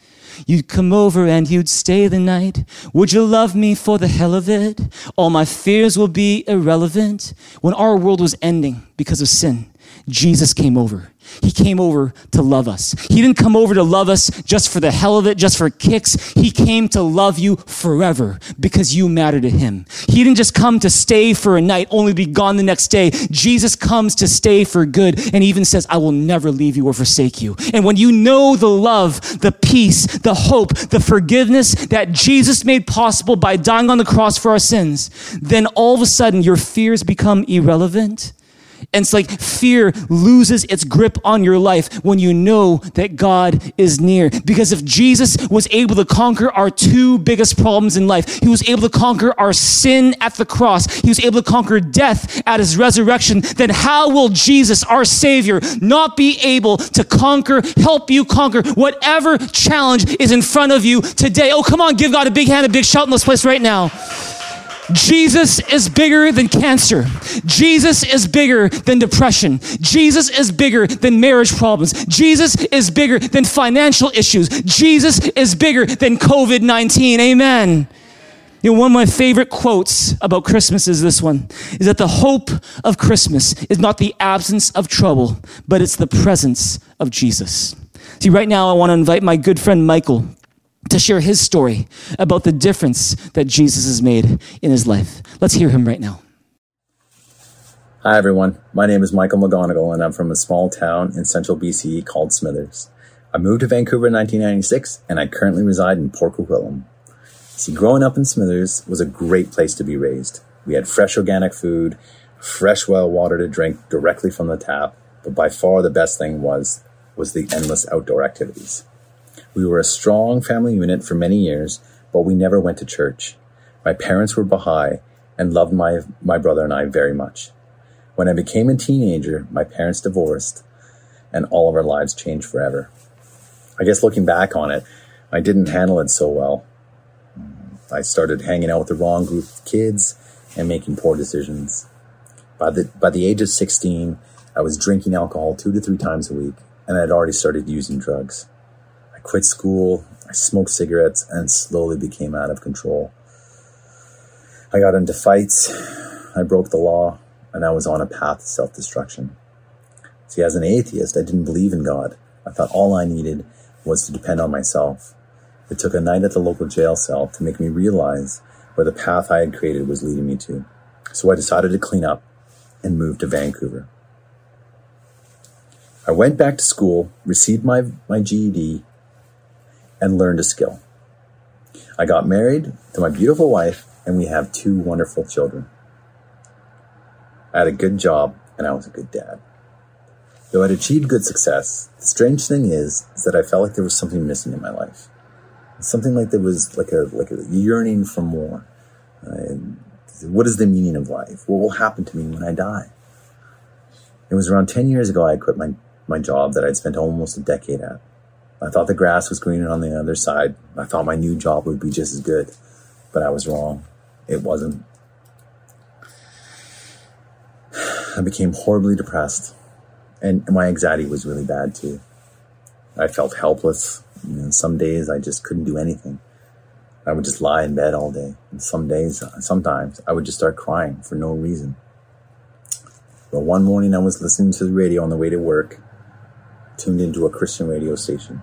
You'd come over and you'd stay the night. Would you love me for the hell of it? All my fears will be irrelevant. When our world was ending because of sin, Jesus came over. He came over to love us. He didn't come over to love us just for the hell of it, just for kicks. He came to love you forever because you matter to him. He didn't just come to stay for a night, only be gone the next day. Jesus comes to stay for good and even says, I will never leave you or forsake you. And when you know the love, the peace, the hope, the forgiveness that Jesus made possible by dying on the cross for our sins, then all of a sudden your fears become irrelevant and it's like fear loses its grip on your life when you know that God is near. Because if Jesus was able to conquer our two biggest problems in life, he was able to conquer our sin at the cross, he was able to conquer death at his resurrection, then how will Jesus, our Savior, not be able to conquer, help you conquer whatever challenge is in front of you today? Oh, come on, give God a big hand, a big shout in this place right now. Jesus is bigger than cancer. Jesus is bigger than depression. Jesus is bigger than marriage problems. Jesus is bigger than financial issues. Jesus is bigger than COVID 19. Amen. You know, one of my favorite quotes about Christmas is this one is that the hope of Christmas is not the absence of trouble, but it's the presence of Jesus. See, right now, I want to invite my good friend Michael to share his story about the difference that Jesus has made in his life. Let's hear him right now. Hi, everyone. My name is Michael McGonigal, and I'm from a small town in central BC called Smithers. I moved to Vancouver in 1996, and I currently reside in Port Coquitlam. See, growing up in Smithers was a great place to be raised. We had fresh organic food, fresh well water to drink directly from the tap, but by far the best thing was was the endless outdoor activities. We were a strong family unit for many years, but we never went to church. My parents were Baha'i and loved my, my brother and I very much. When I became a teenager, my parents divorced and all of our lives changed forever. I guess looking back on it, I didn't handle it so well. I started hanging out with the wrong group of kids and making poor decisions. By the, by the age of 16, I was drinking alcohol two to three times a week, and I'd already started using drugs. Quit school, I smoked cigarettes, and slowly became out of control. I got into fights, I broke the law, and I was on a path to self destruction. See, as an atheist, I didn't believe in God. I thought all I needed was to depend on myself. It took a night at the local jail cell to make me realize where the path I had created was leading me to. So I decided to clean up and move to Vancouver. I went back to school, received my, my GED, and learned a skill. I got married to my beautiful wife, and we have two wonderful children. I had a good job, and I was a good dad. Though I'd achieved good success, the strange thing is, is that I felt like there was something missing in my life. Something like there was like a like a yearning for more. Uh, what is the meaning of life? What will happen to me when I die? It was around 10 years ago I quit my, my job that I'd spent almost a decade at. I thought the grass was greener on the other side. I thought my new job would be just as good, but I was wrong. It wasn't. I became horribly depressed, and my anxiety was really bad too. I felt helpless. Know, some days I just couldn't do anything. I would just lie in bed all day. And some days, sometimes, I would just start crying for no reason. But one morning I was listening to the radio on the way to work, tuned into a Christian radio station.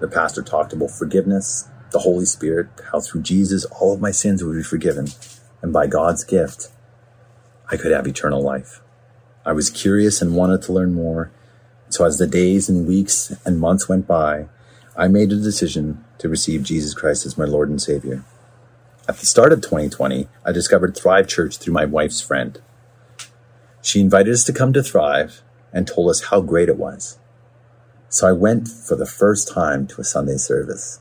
The pastor talked about forgiveness, the Holy Spirit, how through Jesus all of my sins would be forgiven, and by God's gift, I could have eternal life. I was curious and wanted to learn more. So as the days and weeks and months went by, I made a decision to receive Jesus Christ as my Lord and Savior. At the start of 2020, I discovered Thrive Church through my wife's friend. She invited us to come to Thrive and told us how great it was. So I went for the first time to a Sunday service.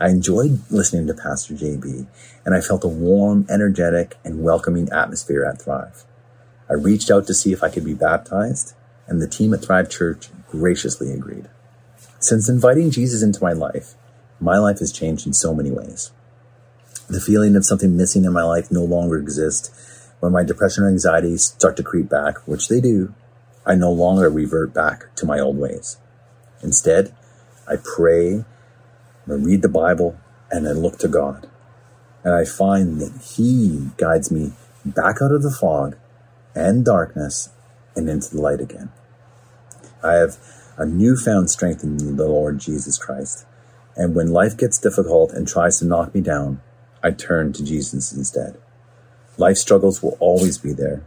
I enjoyed listening to Pastor JB, and I felt a warm, energetic, and welcoming atmosphere at Thrive. I reached out to see if I could be baptized, and the team at Thrive Church graciously agreed. Since inviting Jesus into my life, my life has changed in so many ways. The feeling of something missing in my life no longer exists. When my depression or anxiety start to creep back, which they do, I no longer revert back to my old ways. Instead, I pray, I read the Bible, and I look to God. And I find that He guides me back out of the fog and darkness and into the light again. I have a newfound strength in the Lord Jesus Christ. And when life gets difficult and tries to knock me down, I turn to Jesus instead. Life struggles will always be there.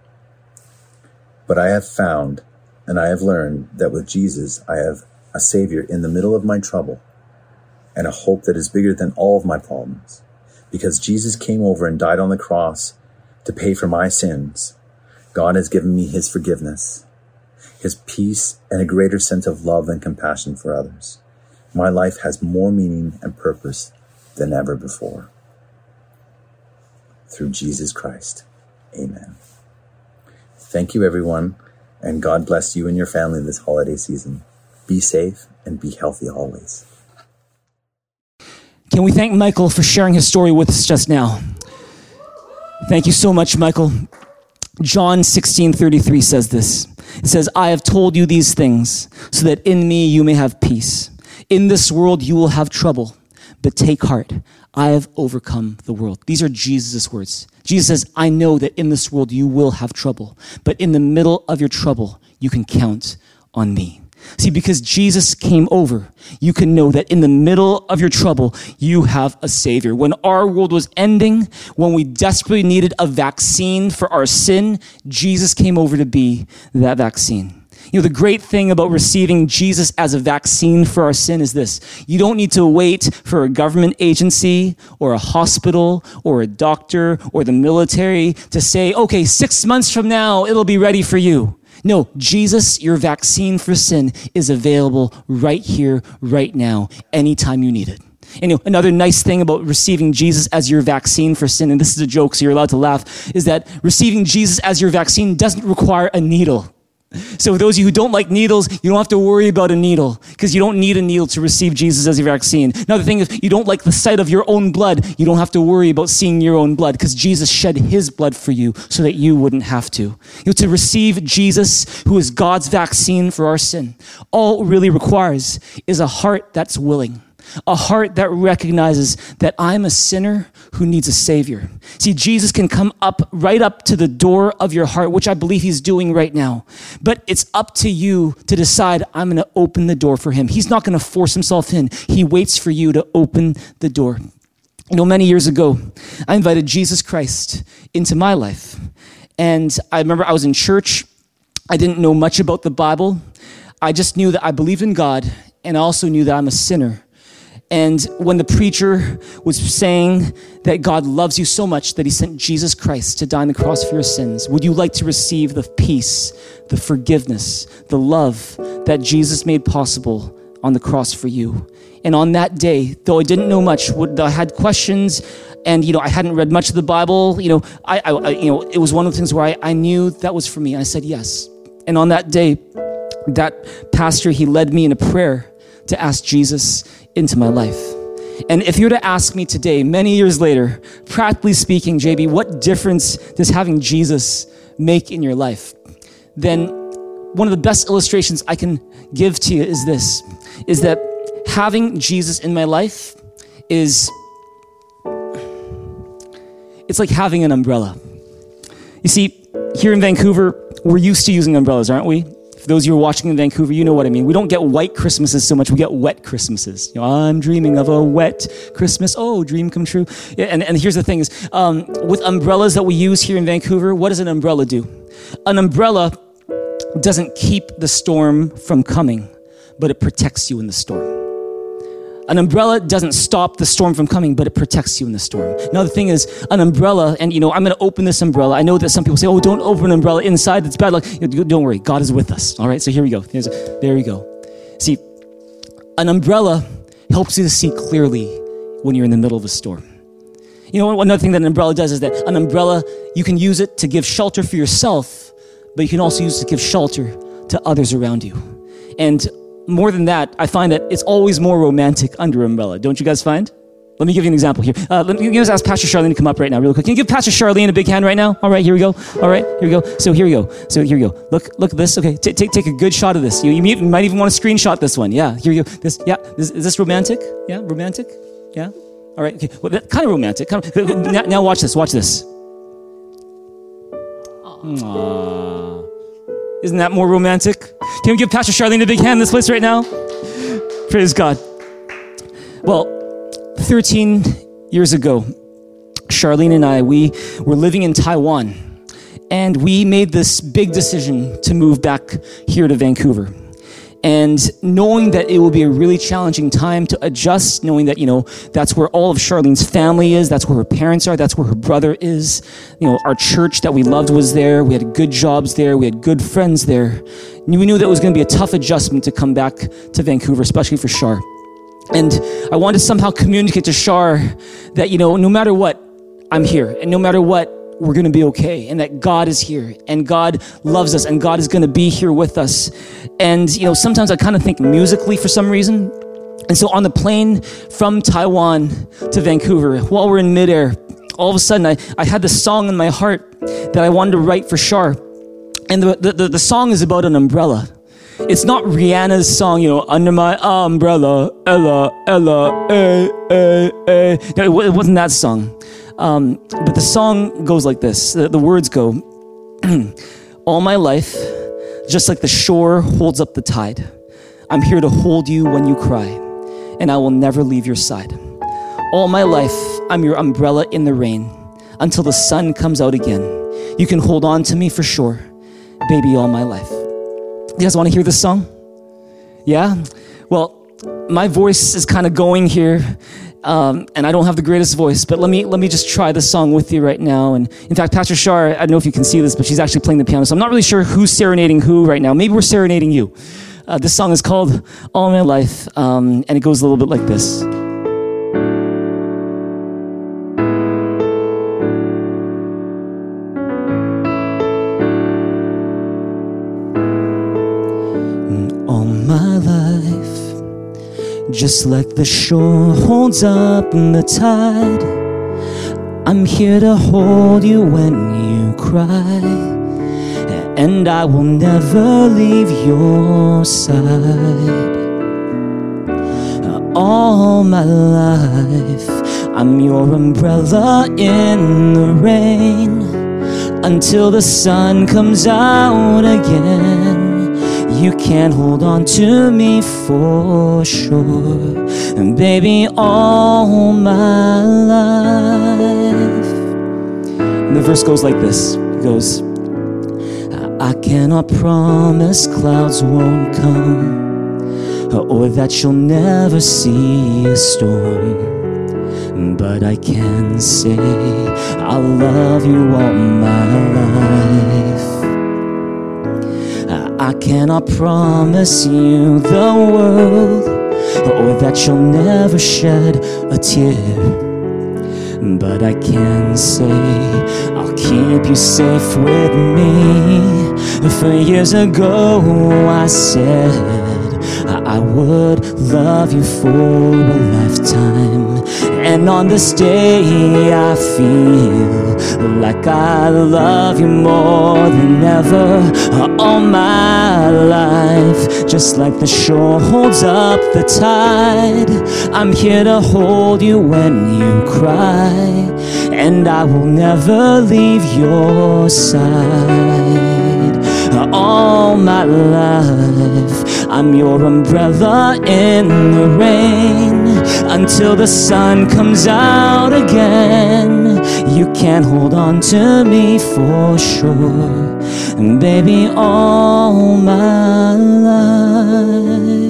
But I have found and I have learned that with Jesus, I have a Savior in the middle of my trouble and a hope that is bigger than all of my problems. Because Jesus came over and died on the cross to pay for my sins, God has given me His forgiveness, His peace, and a greater sense of love and compassion for others. My life has more meaning and purpose than ever before. Through Jesus Christ. Amen. Thank you, everyone, and God bless you and your family this holiday season. Be safe and be healthy always. Can we thank Michael for sharing his story with us just now? Thank you so much, Michael. John 16 33 says this. It says, I have told you these things so that in me you may have peace. In this world you will have trouble, but take heart. I have overcome the world. These are Jesus' words. Jesus says, I know that in this world you will have trouble, but in the middle of your trouble, you can count on me. See, because Jesus came over, you can know that in the middle of your trouble, you have a savior. When our world was ending, when we desperately needed a vaccine for our sin, Jesus came over to be that vaccine. You know, the great thing about receiving Jesus as a vaccine for our sin is this. You don't need to wait for a government agency or a hospital or a doctor or the military to say, okay, six months from now, it'll be ready for you. No, Jesus, your vaccine for sin, is available right here, right now, anytime you need it. And you know, another nice thing about receiving Jesus as your vaccine for sin, and this is a joke, so you're allowed to laugh, is that receiving Jesus as your vaccine doesn't require a needle. So, those of you who don't like needles, you don't have to worry about a needle because you don't need a needle to receive Jesus as your vaccine. Now, the thing is, you don't like the sight of your own blood, you don't have to worry about seeing your own blood because Jesus shed his blood for you so that you wouldn't have to. You know, to receive Jesus, who is God's vaccine for our sin, all it really requires is a heart that's willing a heart that recognizes that I'm a sinner who needs a savior. See, Jesus can come up right up to the door of your heart, which I believe he's doing right now. But it's up to you to decide I'm going to open the door for him. He's not going to force himself in. He waits for you to open the door. You know, many years ago, I invited Jesus Christ into my life. And I remember I was in church. I didn't know much about the Bible. I just knew that I believed in God and I also knew that I'm a sinner and when the preacher was saying that God loves you so much that he sent Jesus Christ to die on the cross for your sins, would you like to receive the peace, the forgiveness, the love that Jesus made possible on the cross for you? And on that day, though I didn't know much, I had questions, and you know I hadn't read much of the Bible. You know, I, I you know it was one of the things where I, I knew that was for me, I said yes. And on that day, that pastor he led me in a prayer to ask Jesus into my life. And if you were to ask me today, many years later, practically speaking, JB, what difference does having Jesus make in your life? Then one of the best illustrations I can give to you is this is that having Jesus in my life is it's like having an umbrella. You see, here in Vancouver, we're used to using umbrellas, aren't we? Those of you who are watching in Vancouver, you know what I mean. We don't get white Christmases so much, we get wet Christmases. You know, I'm dreaming of a wet Christmas. Oh, dream come true. Yeah, and, and here's the thing is, um, with umbrellas that we use here in Vancouver, what does an umbrella do? An umbrella doesn't keep the storm from coming, but it protects you in the storm. An umbrella doesn't stop the storm from coming, but it protects you in the storm. Now, the thing is, an umbrella, and you know, I'm going to open this umbrella. I know that some people say, oh, don't open an umbrella inside. That's bad luck. Don't worry, God is with us. All right, so here we go. There's a, there we go. See, an umbrella helps you to see clearly when you're in the middle of a storm. You know, another thing that an umbrella does is that an umbrella, you can use it to give shelter for yourself, but you can also use it to give shelter to others around you. And more than that, I find that it's always more romantic under umbrella. Don't you guys find? Let me give you an example here. Uh, let me just ask Pastor Charlene to come up right now, real quick. Can you give Pastor Charlene a big hand right now? All right, here we go. All right, here we go. So here we go. So here we go. Look, look at this. Okay, take take a good shot of this. You, you might even want to screenshot this one. Yeah, here we go. This, yeah, this, is this romantic? Yeah, romantic. Yeah. All right. Okay. Well, that, kind of romantic. Kind of, now, now watch this. Watch this. Aww. Isn't that more romantic? Can we give Pastor Charlene a big hand in this place right now? Praise God. Well, 13 years ago, Charlene and I, we were living in Taiwan, and we made this big decision to move back here to Vancouver and knowing that it will be a really challenging time to adjust, knowing that, you know, that's where all of Charlene's family is, that's where her parents are, that's where her brother is. You know, our church that we loved was there, we had good jobs there, we had good friends there. And we knew that it was going to be a tough adjustment to come back to Vancouver, especially for Char. And I wanted to somehow communicate to Char that, you know, no matter what, I'm here. And no matter what, we're going to be okay and that God is here and God loves us and God is going to be here with us. And, you know, sometimes I kind of think musically for some reason. And so on the plane from Taiwan to Vancouver, while we're in midair, all of a sudden I, I had this song in my heart that I wanted to write for Shar. And the, the, the, the song is about an umbrella. It's not Rihanna's song, you know, under my umbrella, Ella, Ella, eh, eh, eh. No, it, it wasn't that song. Um, but the song goes like this. The, the words go, all my life, just like the shore holds up the tide. I'm here to hold you when you cry, and I will never leave your side. All my life, I'm your umbrella in the rain until the sun comes out again. You can hold on to me for sure, baby, all my life. You guys want to hear this song? Yeah? Well, my voice is kind of going here, um, and I don't have the greatest voice, but let me let me just try the song with you right now. And in fact, Pastor Shar, I don't know if you can see this, but she's actually playing the piano, so I'm not really sure who's serenading who right now. Maybe we're serenading you. Uh, this song is called All My Life, um, and it goes a little bit like this. Just like the shore holds up the tide, I'm here to hold you when you cry, and I will never leave your side. All my life, I'm your umbrella in the rain until the sun comes out again. You can hold on to me for sure. And baby, all my life. And the verse goes like this it goes, I cannot promise clouds won't come, or that you'll never see a storm. But I can say, I love you all my life. I cannot promise you the world or that you'll never shed a tear. But I can say I'll keep you safe with me. For years ago, I said I would love you for a lifetime. And on this day, I feel like I love you more than ever. Uh, all my life, just like the shore holds up the tide. I'm here to hold you when you cry, and I will never leave your side. Uh, all my life, I'm your umbrella in the rain until the sun comes out again. You can't hold on to me for sure, and baby, all my life.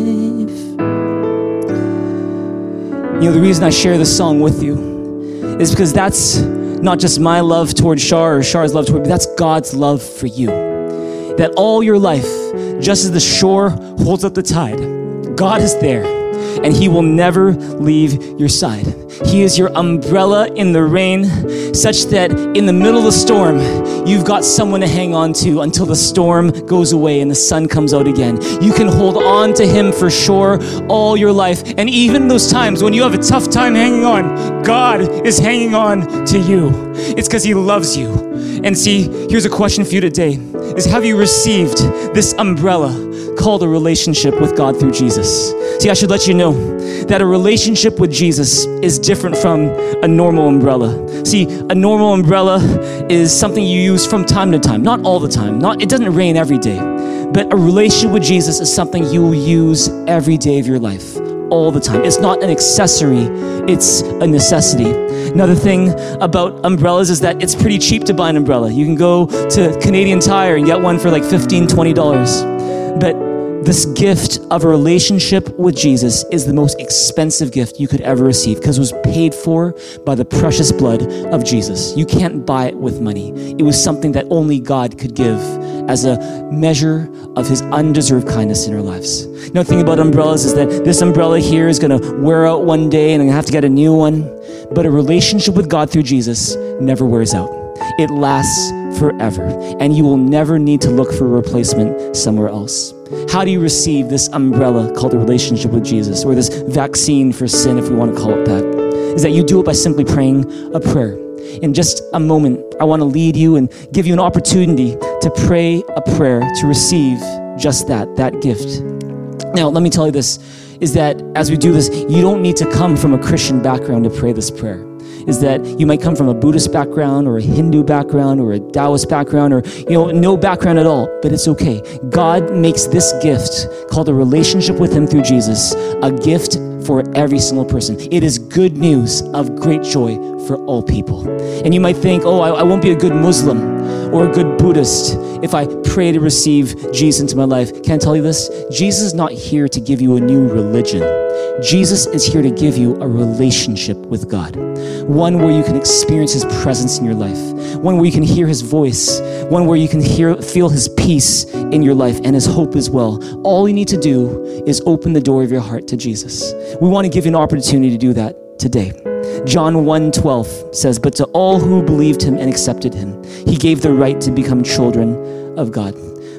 You know, the reason I share this song with you is because that's not just my love towards Shar or Shar's love toward me, that's God's love for you. That all your life, just as the shore holds up the tide, God is there and He will never leave your side. He is your umbrella in the rain, such that in the middle of the storm, you've got someone to hang on to until the storm goes away and the sun comes out again. You can hold on to Him for sure all your life. And even those times when you have a tough time hanging on, God is hanging on to you. It's because He loves you. And see, here's a question for you today is have you received this umbrella called a relationship with God through Jesus? See, I should let you know that a relationship with Jesus is different from a normal umbrella. See, a normal umbrella is something you use from time to time, not all the time. Not it doesn't rain every day. But a relationship with Jesus is something you will use every day of your life, all the time. It's not an accessory, it's a necessity. Another thing about umbrellas is that it's pretty cheap to buy an umbrella. You can go to Canadian Tire and get one for like $15, $20. But this gift of a relationship with Jesus is the most expensive gift you could ever receive because it was paid for by the precious blood of Jesus. You can't buy it with money. It was something that only God could give as a measure of his undeserved kindness in our lives. Another thing about umbrellas is that this umbrella here is going to wear out one day and I'm going to have to get a new one. But a relationship with God through Jesus never wears out. It lasts forever, and you will never need to look for a replacement somewhere else. How do you receive this umbrella called a relationship with Jesus, or this vaccine for sin, if we want to call it that? Is that you do it by simply praying a prayer. in just a moment, I want to lead you and give you an opportunity to pray a prayer to receive just that, that gift. Now, let me tell you this is that as we do this, you don't need to come from a Christian background to pray this prayer. Is that you might come from a Buddhist background or a Hindu background or a Taoist background or, you know, no background at all, but it's okay. God makes this gift called a relationship with Him through Jesus a gift for every single person. It is good news of great joy for all people. And you might think, oh, I, I won't be a good Muslim or a good Buddhist if I pray to receive Jesus into my life. Can I tell you this? Jesus is not here to give you a new religion. Jesus is here to give you a relationship with God. One where you can experience His presence in your life. One where you can hear His voice. One where you can hear, feel His peace in your life and His hope as well. All you need to do is open the door of your heart to Jesus. We want to give you an opportunity to do that today. John 1:12 says, "But to all who believed him and accepted him, he gave the right to become children of God."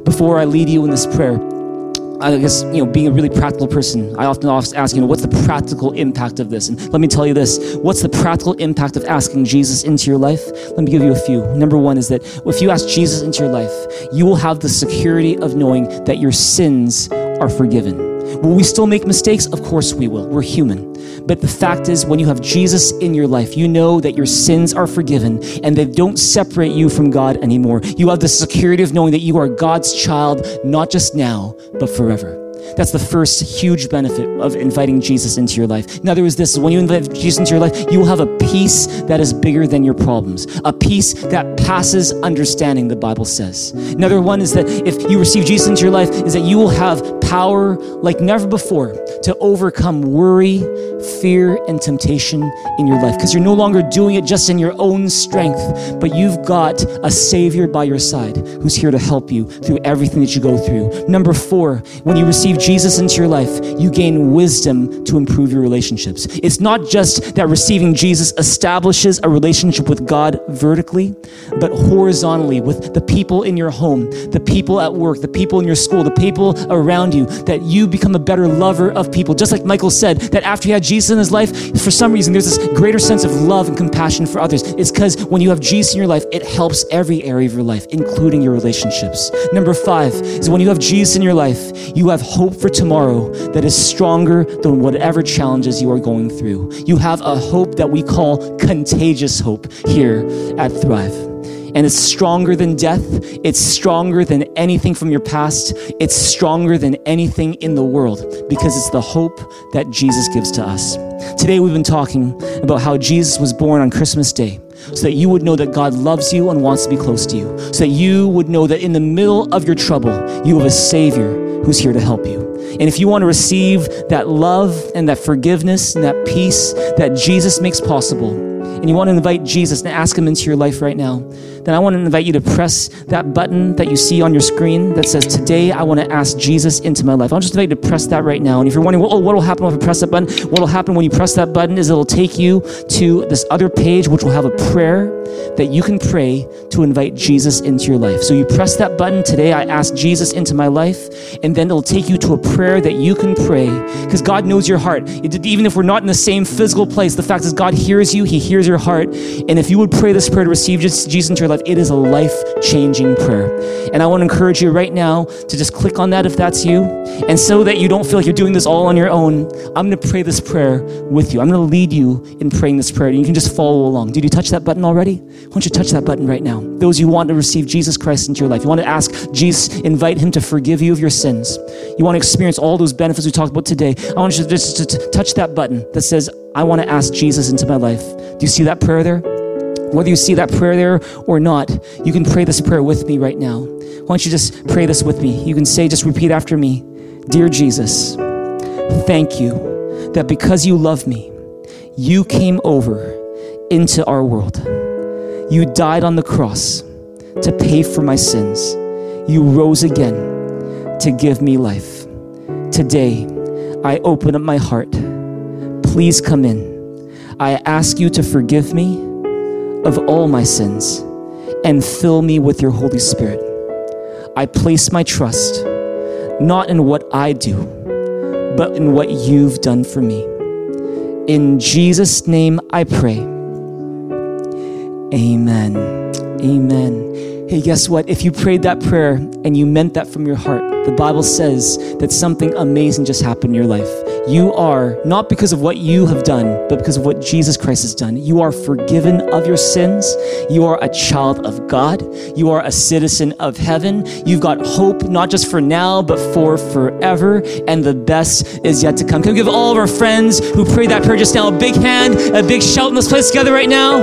Before I lead you in this prayer, I guess, you know, being a really practical person, I often ask, you know, what's the practical impact of this? And let me tell you this what's the practical impact of asking Jesus into your life? Let me give you a few. Number one is that if you ask Jesus into your life, you will have the security of knowing that your sins are forgiven. Will we still make mistakes? Of course we will. We're human. But the fact is, when you have Jesus in your life, you know that your sins are forgiven and they don't separate you from God anymore. You have the security of knowing that you are God's child, not just now, but forever. That's the first huge benefit of inviting Jesus into your life. In other words, this when you invite Jesus into your life, you will have a peace that is bigger than your problems, a peace that passes understanding, the Bible says. Another one is that if you receive Jesus into your life, is that you will have power like never before to overcome worry, fear, and temptation in your life. Because you're no longer doing it just in your own strength, but you've got a Savior by your side who's here to help you through everything that you go through. Number four, when you receive Jesus into your life, you gain wisdom to improve your relationships. It's not just that receiving Jesus establishes a relationship with God vertically, but horizontally with the people in your home, the people at work, the people in your school, the people around you, that you become a better lover of people. Just like Michael said, that after he had Jesus in his life, for some reason, there's this greater sense of love and compassion for others. It's because when you have Jesus in your life, it helps every area of your life, including your relationships. Number five is when you have Jesus in your life, you have hope for tomorrow that is stronger than whatever challenges you are going through. You have a hope that we call contagious hope here at Thrive and it's stronger than death. It's stronger than anything from your past. It's stronger than anything in the world because it's the hope that Jesus gives to us. Today, we've been talking about how Jesus was born on Christmas Day so that you would know that God loves you and wants to be close to you, so that you would know that in the middle of your trouble, you have a Savior who's here to help you. And if you want to receive that love and that forgiveness and that peace that Jesus makes possible, and you want to invite Jesus and ask Him into your life right now, then I want to invite you to press that button that you see on your screen that says, Today I want to ask Jesus into my life. I'll just invite you to press that right now. And if you're wondering, oh, what will happen if I press that button? What will happen when you press that button is it'll take you to this other page, which will have a prayer that you can pray to invite Jesus into your life. So you press that button today, I ask Jesus into my life, and then it'll take you to a prayer that you can pray because God knows your heart. It, even if we're not in the same physical place, the fact is God hears you, He hears your heart. And if you would pray this prayer to receive Jesus into your life, it is a life changing prayer. And I want to encourage you right now to just click on that if that's you. And so that you don't feel like you're doing this all on your own, I'm going to pray this prayer with you. I'm going to lead you in praying this prayer. And you can just follow along. Did you touch that button already? Why don't you touch that button right now? Those you want to receive Jesus Christ into your life. You want to ask Jesus, invite Him to forgive you of your sins. You want to experience all those benefits we talked about today. I want you to just to, to touch that button that says, I want to ask Jesus into my life. Do you see that prayer there? Whether you see that prayer there or not, you can pray this prayer with me right now. Why don't you just pray this with me? You can say, just repeat after me Dear Jesus, thank you that because you love me, you came over into our world. You died on the cross to pay for my sins. You rose again to give me life. Today, I open up my heart. Please come in. I ask you to forgive me of all my sins and fill me with your Holy Spirit. I place my trust not in what I do, but in what you've done for me. In Jesus' name I pray. Amen. Amen. Hey, guess what? If you prayed that prayer and you meant that from your heart, the Bible says that something amazing just happened in your life. You are, not because of what you have done, but because of what Jesus Christ has done. You are forgiven of your sins. You are a child of God. You are a citizen of heaven. You've got hope, not just for now, but for forever. And the best is yet to come. Can we give all of our friends who prayed that prayer just now a big hand, a big shout in this place together right now?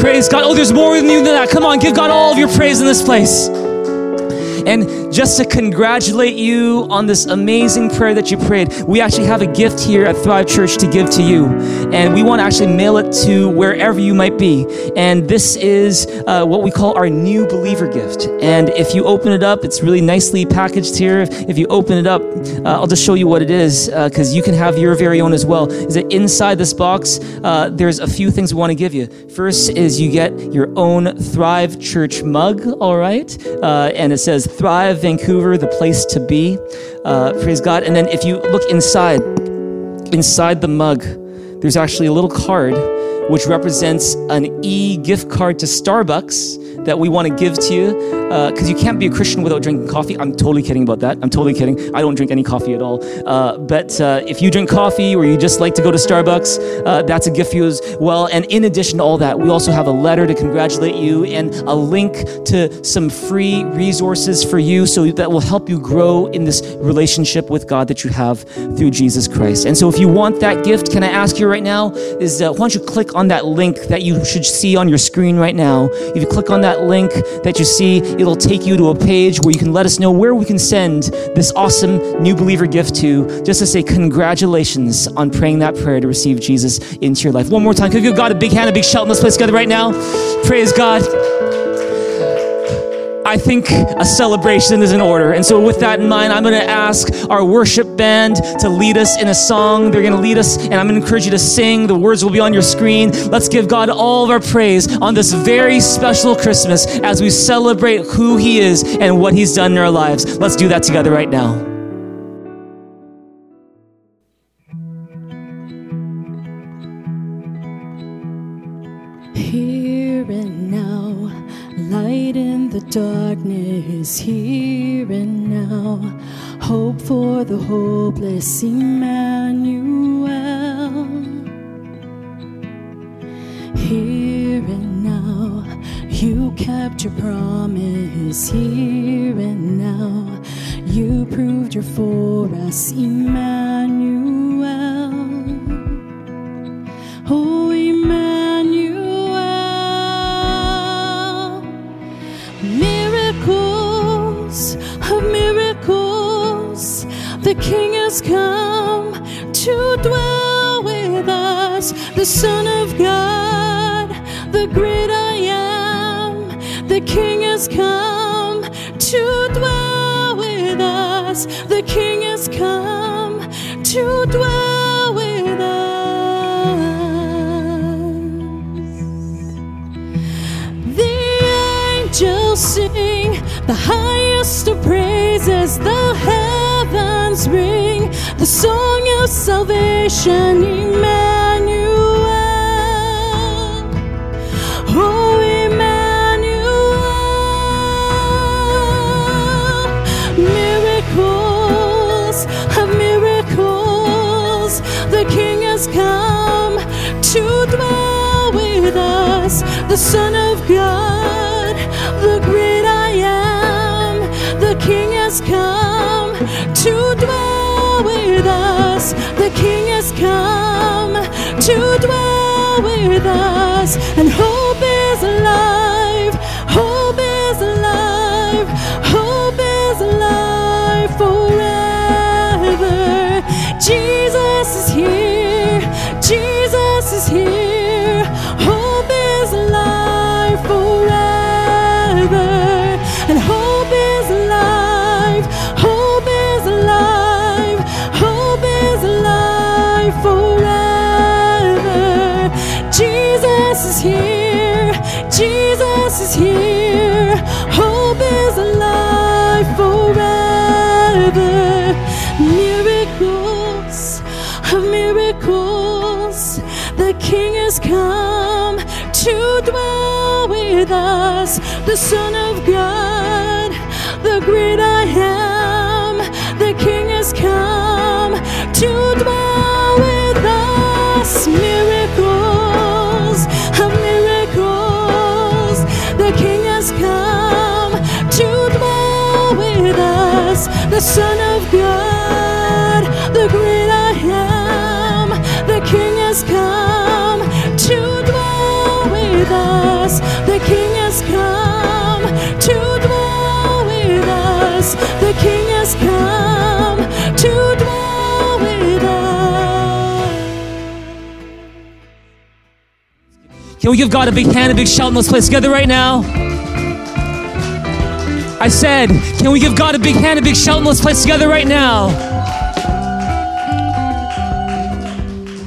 Praise God. Oh, there's more than you than that. Come on, give God all of your praise in this place. And just to congratulate you on this amazing prayer that you prayed, we actually have a gift here at Thrive Church to give to you. And we want to actually mail it to wherever you might be. And this is uh, what we call our new believer gift. And if you open it up, it's really nicely packaged here. If you open it up, uh, I'll just show you what it is because you can have your very own as well. Is that inside this box, uh, there's a few things we want to give you. First is you get your own Thrive Church mug, all right? Uh, and it says Thrive Vancouver, the place to be. Uh, praise God. And then if you look inside, inside the mug, there's actually a little card which represents an e gift card to Starbucks that we want to give to you because you can't be a Christian without drinking coffee. I'm totally kidding about that. I'm totally kidding. I don't drink any coffee at all. Uh, but uh, if you drink coffee or you just like to go to Starbucks, uh, that's a gift for you as well. And in addition to all that, we also have a letter to congratulate you and a link to some free resources for you so that will help you grow in this relationship with God that you have through Jesus Christ. And so if you want that gift, can I ask you right now is uh, why don't you click on that link that you should see on your screen right now? If you click on that link that you see, it'll take you to a page where you can let us know where we can send this awesome new believer gift to, just to say congratulations on praying that prayer to receive Jesus into your life. One more time, could you give God a big hand, a big shout in this place together right now? Praise God. I think a celebration is in order. And so, with that in mind, I'm going to ask our worship band to lead us in a song. They're going to lead us, and I'm going to encourage you to sing. The words will be on your screen. Let's give God all of our praise on this very special Christmas as we celebrate who He is and what He's done in our lives. Let's do that together right now. Darkness. Here and now, hope for the hopeless, Emmanuel. Here and now, you kept your promise. Here and now, you proved you're for us, Emmanuel. Oh, the King has come to dwell with us, the Son of God, the great I am. The King has come to dwell with us, the King has come to dwell with us. The angels sing the highest of praises, the heavens ring the song of salvation, Emmanuel. Oh, Emmanuel. Miracles of miracles, the King has come to dwell with us, the Son to dwell with us, and hope the Son of God, the great Can we give God a big hand, a big shout in this place together right now? I said, can we give God a big hand, a big shout in this place together right now?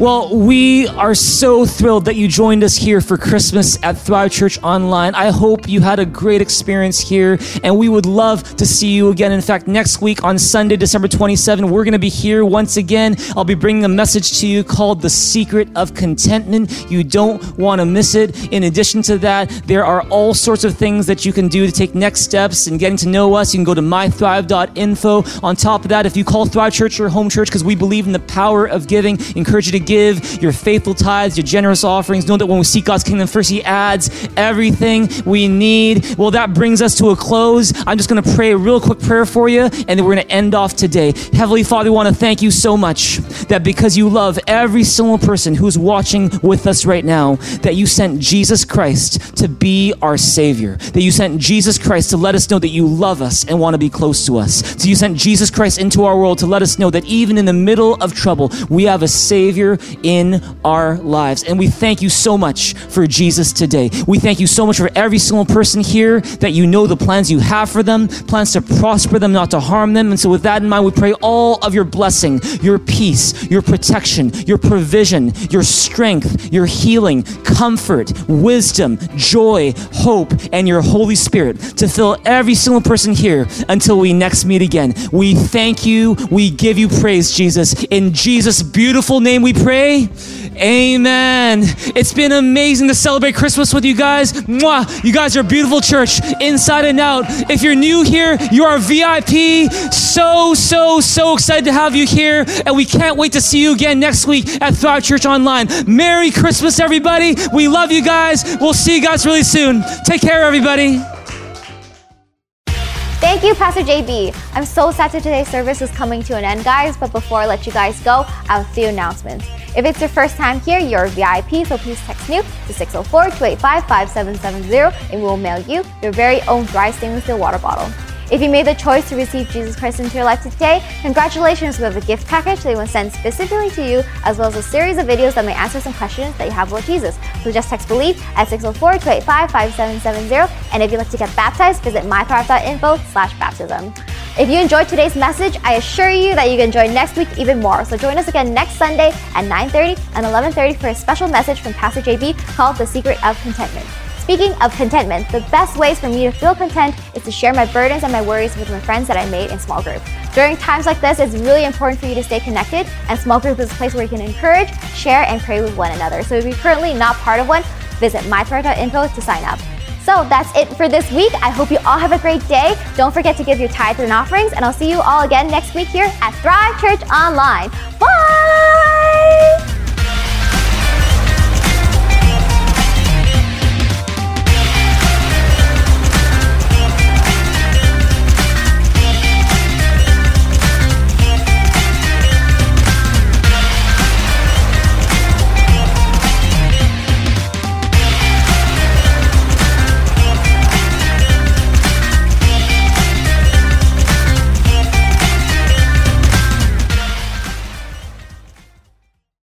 Well, we are so thrilled that you joined us here for Christmas at Thrive Church Online. I hope you had a great experience here, and we would love to see you again. In fact, next week on Sunday, December 27, we're going to be here once again. I'll be bringing a message to you called The Secret of Contentment. You don't want to miss it. In addition to that, there are all sorts of things that you can do to take next steps in getting to know us. You can go to mythrive.info. On top of that, if you call Thrive Church your home church because we believe in the power of giving, encourage you to give your faithful tithes, your generous offerings. Know that when we seek God's kingdom first, He adds everything we need. Well, that brings us to a close. I'm just going to pray a real quick prayer for you, and then we're going to end off today. Heavenly Father, we want to thank you so much that because you love every single person who's watching with us right now, that you sent Jesus Christ to be our Savior, that you sent Jesus Christ to let us know that you love us and want to be close to us. So you sent Jesus Christ into our world to let us know that even in the middle of trouble, we have a Savior in our lives. And we thank you so much for Jesus today. We thank you so much for every single person here that you know the plans you have for them, plans to prosper them, not to harm them. And so, with that in mind, we pray all of your blessing, your peace, your protection, your provision, your strength, your healing, comfort, wisdom, joy, hope, and your Holy Spirit to fill every single person here until we next meet again. We thank you. We give you praise, Jesus. In Jesus' beautiful name we pray. Amen. It's been amazing to celebrate Christmas with you guys. Mwah. You guys are a beautiful church, inside and out. If you're new here, you are VIP. So, so, so excited to have you here. And we can't wait to see you again next week at Thrive Church Online. Merry Christmas, everybody. We love you guys. We'll see you guys really soon. Take care, everybody. Thank you, Pastor JB. I'm so sad that today's service is coming to an end, guys. But before I let you guys go, I have a few announcements. If it's your first time here, you're a VIP, so please text new to 604 285 5770 and we'll mail you your very own Thrive stainless steel water bottle. If you made the choice to receive Jesus Christ into your life today, congratulations! We have a gift package that we will send specifically to you, as well as a series of videos that may answer some questions that you have about Jesus. So just text BELIEVE at 604-285-5770, and if you'd like to get baptized, visit mythrive.info slash baptism. If you enjoyed today's message, I assure you that you can enjoy next week even more. So join us again next Sunday at 9.30 and 11.30 for a special message from Pastor JB called The Secret of Contentment. Speaking of contentment, the best ways for me to feel content is to share my burdens and my worries with my friends that I made in small group. During times like this, it's really important for you to stay connected, and small group is a place where you can encourage, share, and pray with one another. So if you're currently not part of one, visit mythrive.info to sign up. So that's it for this week. I hope you all have a great day. Don't forget to give your tithes and offerings, and I'll see you all again next week here at Thrive Church Online. Bye!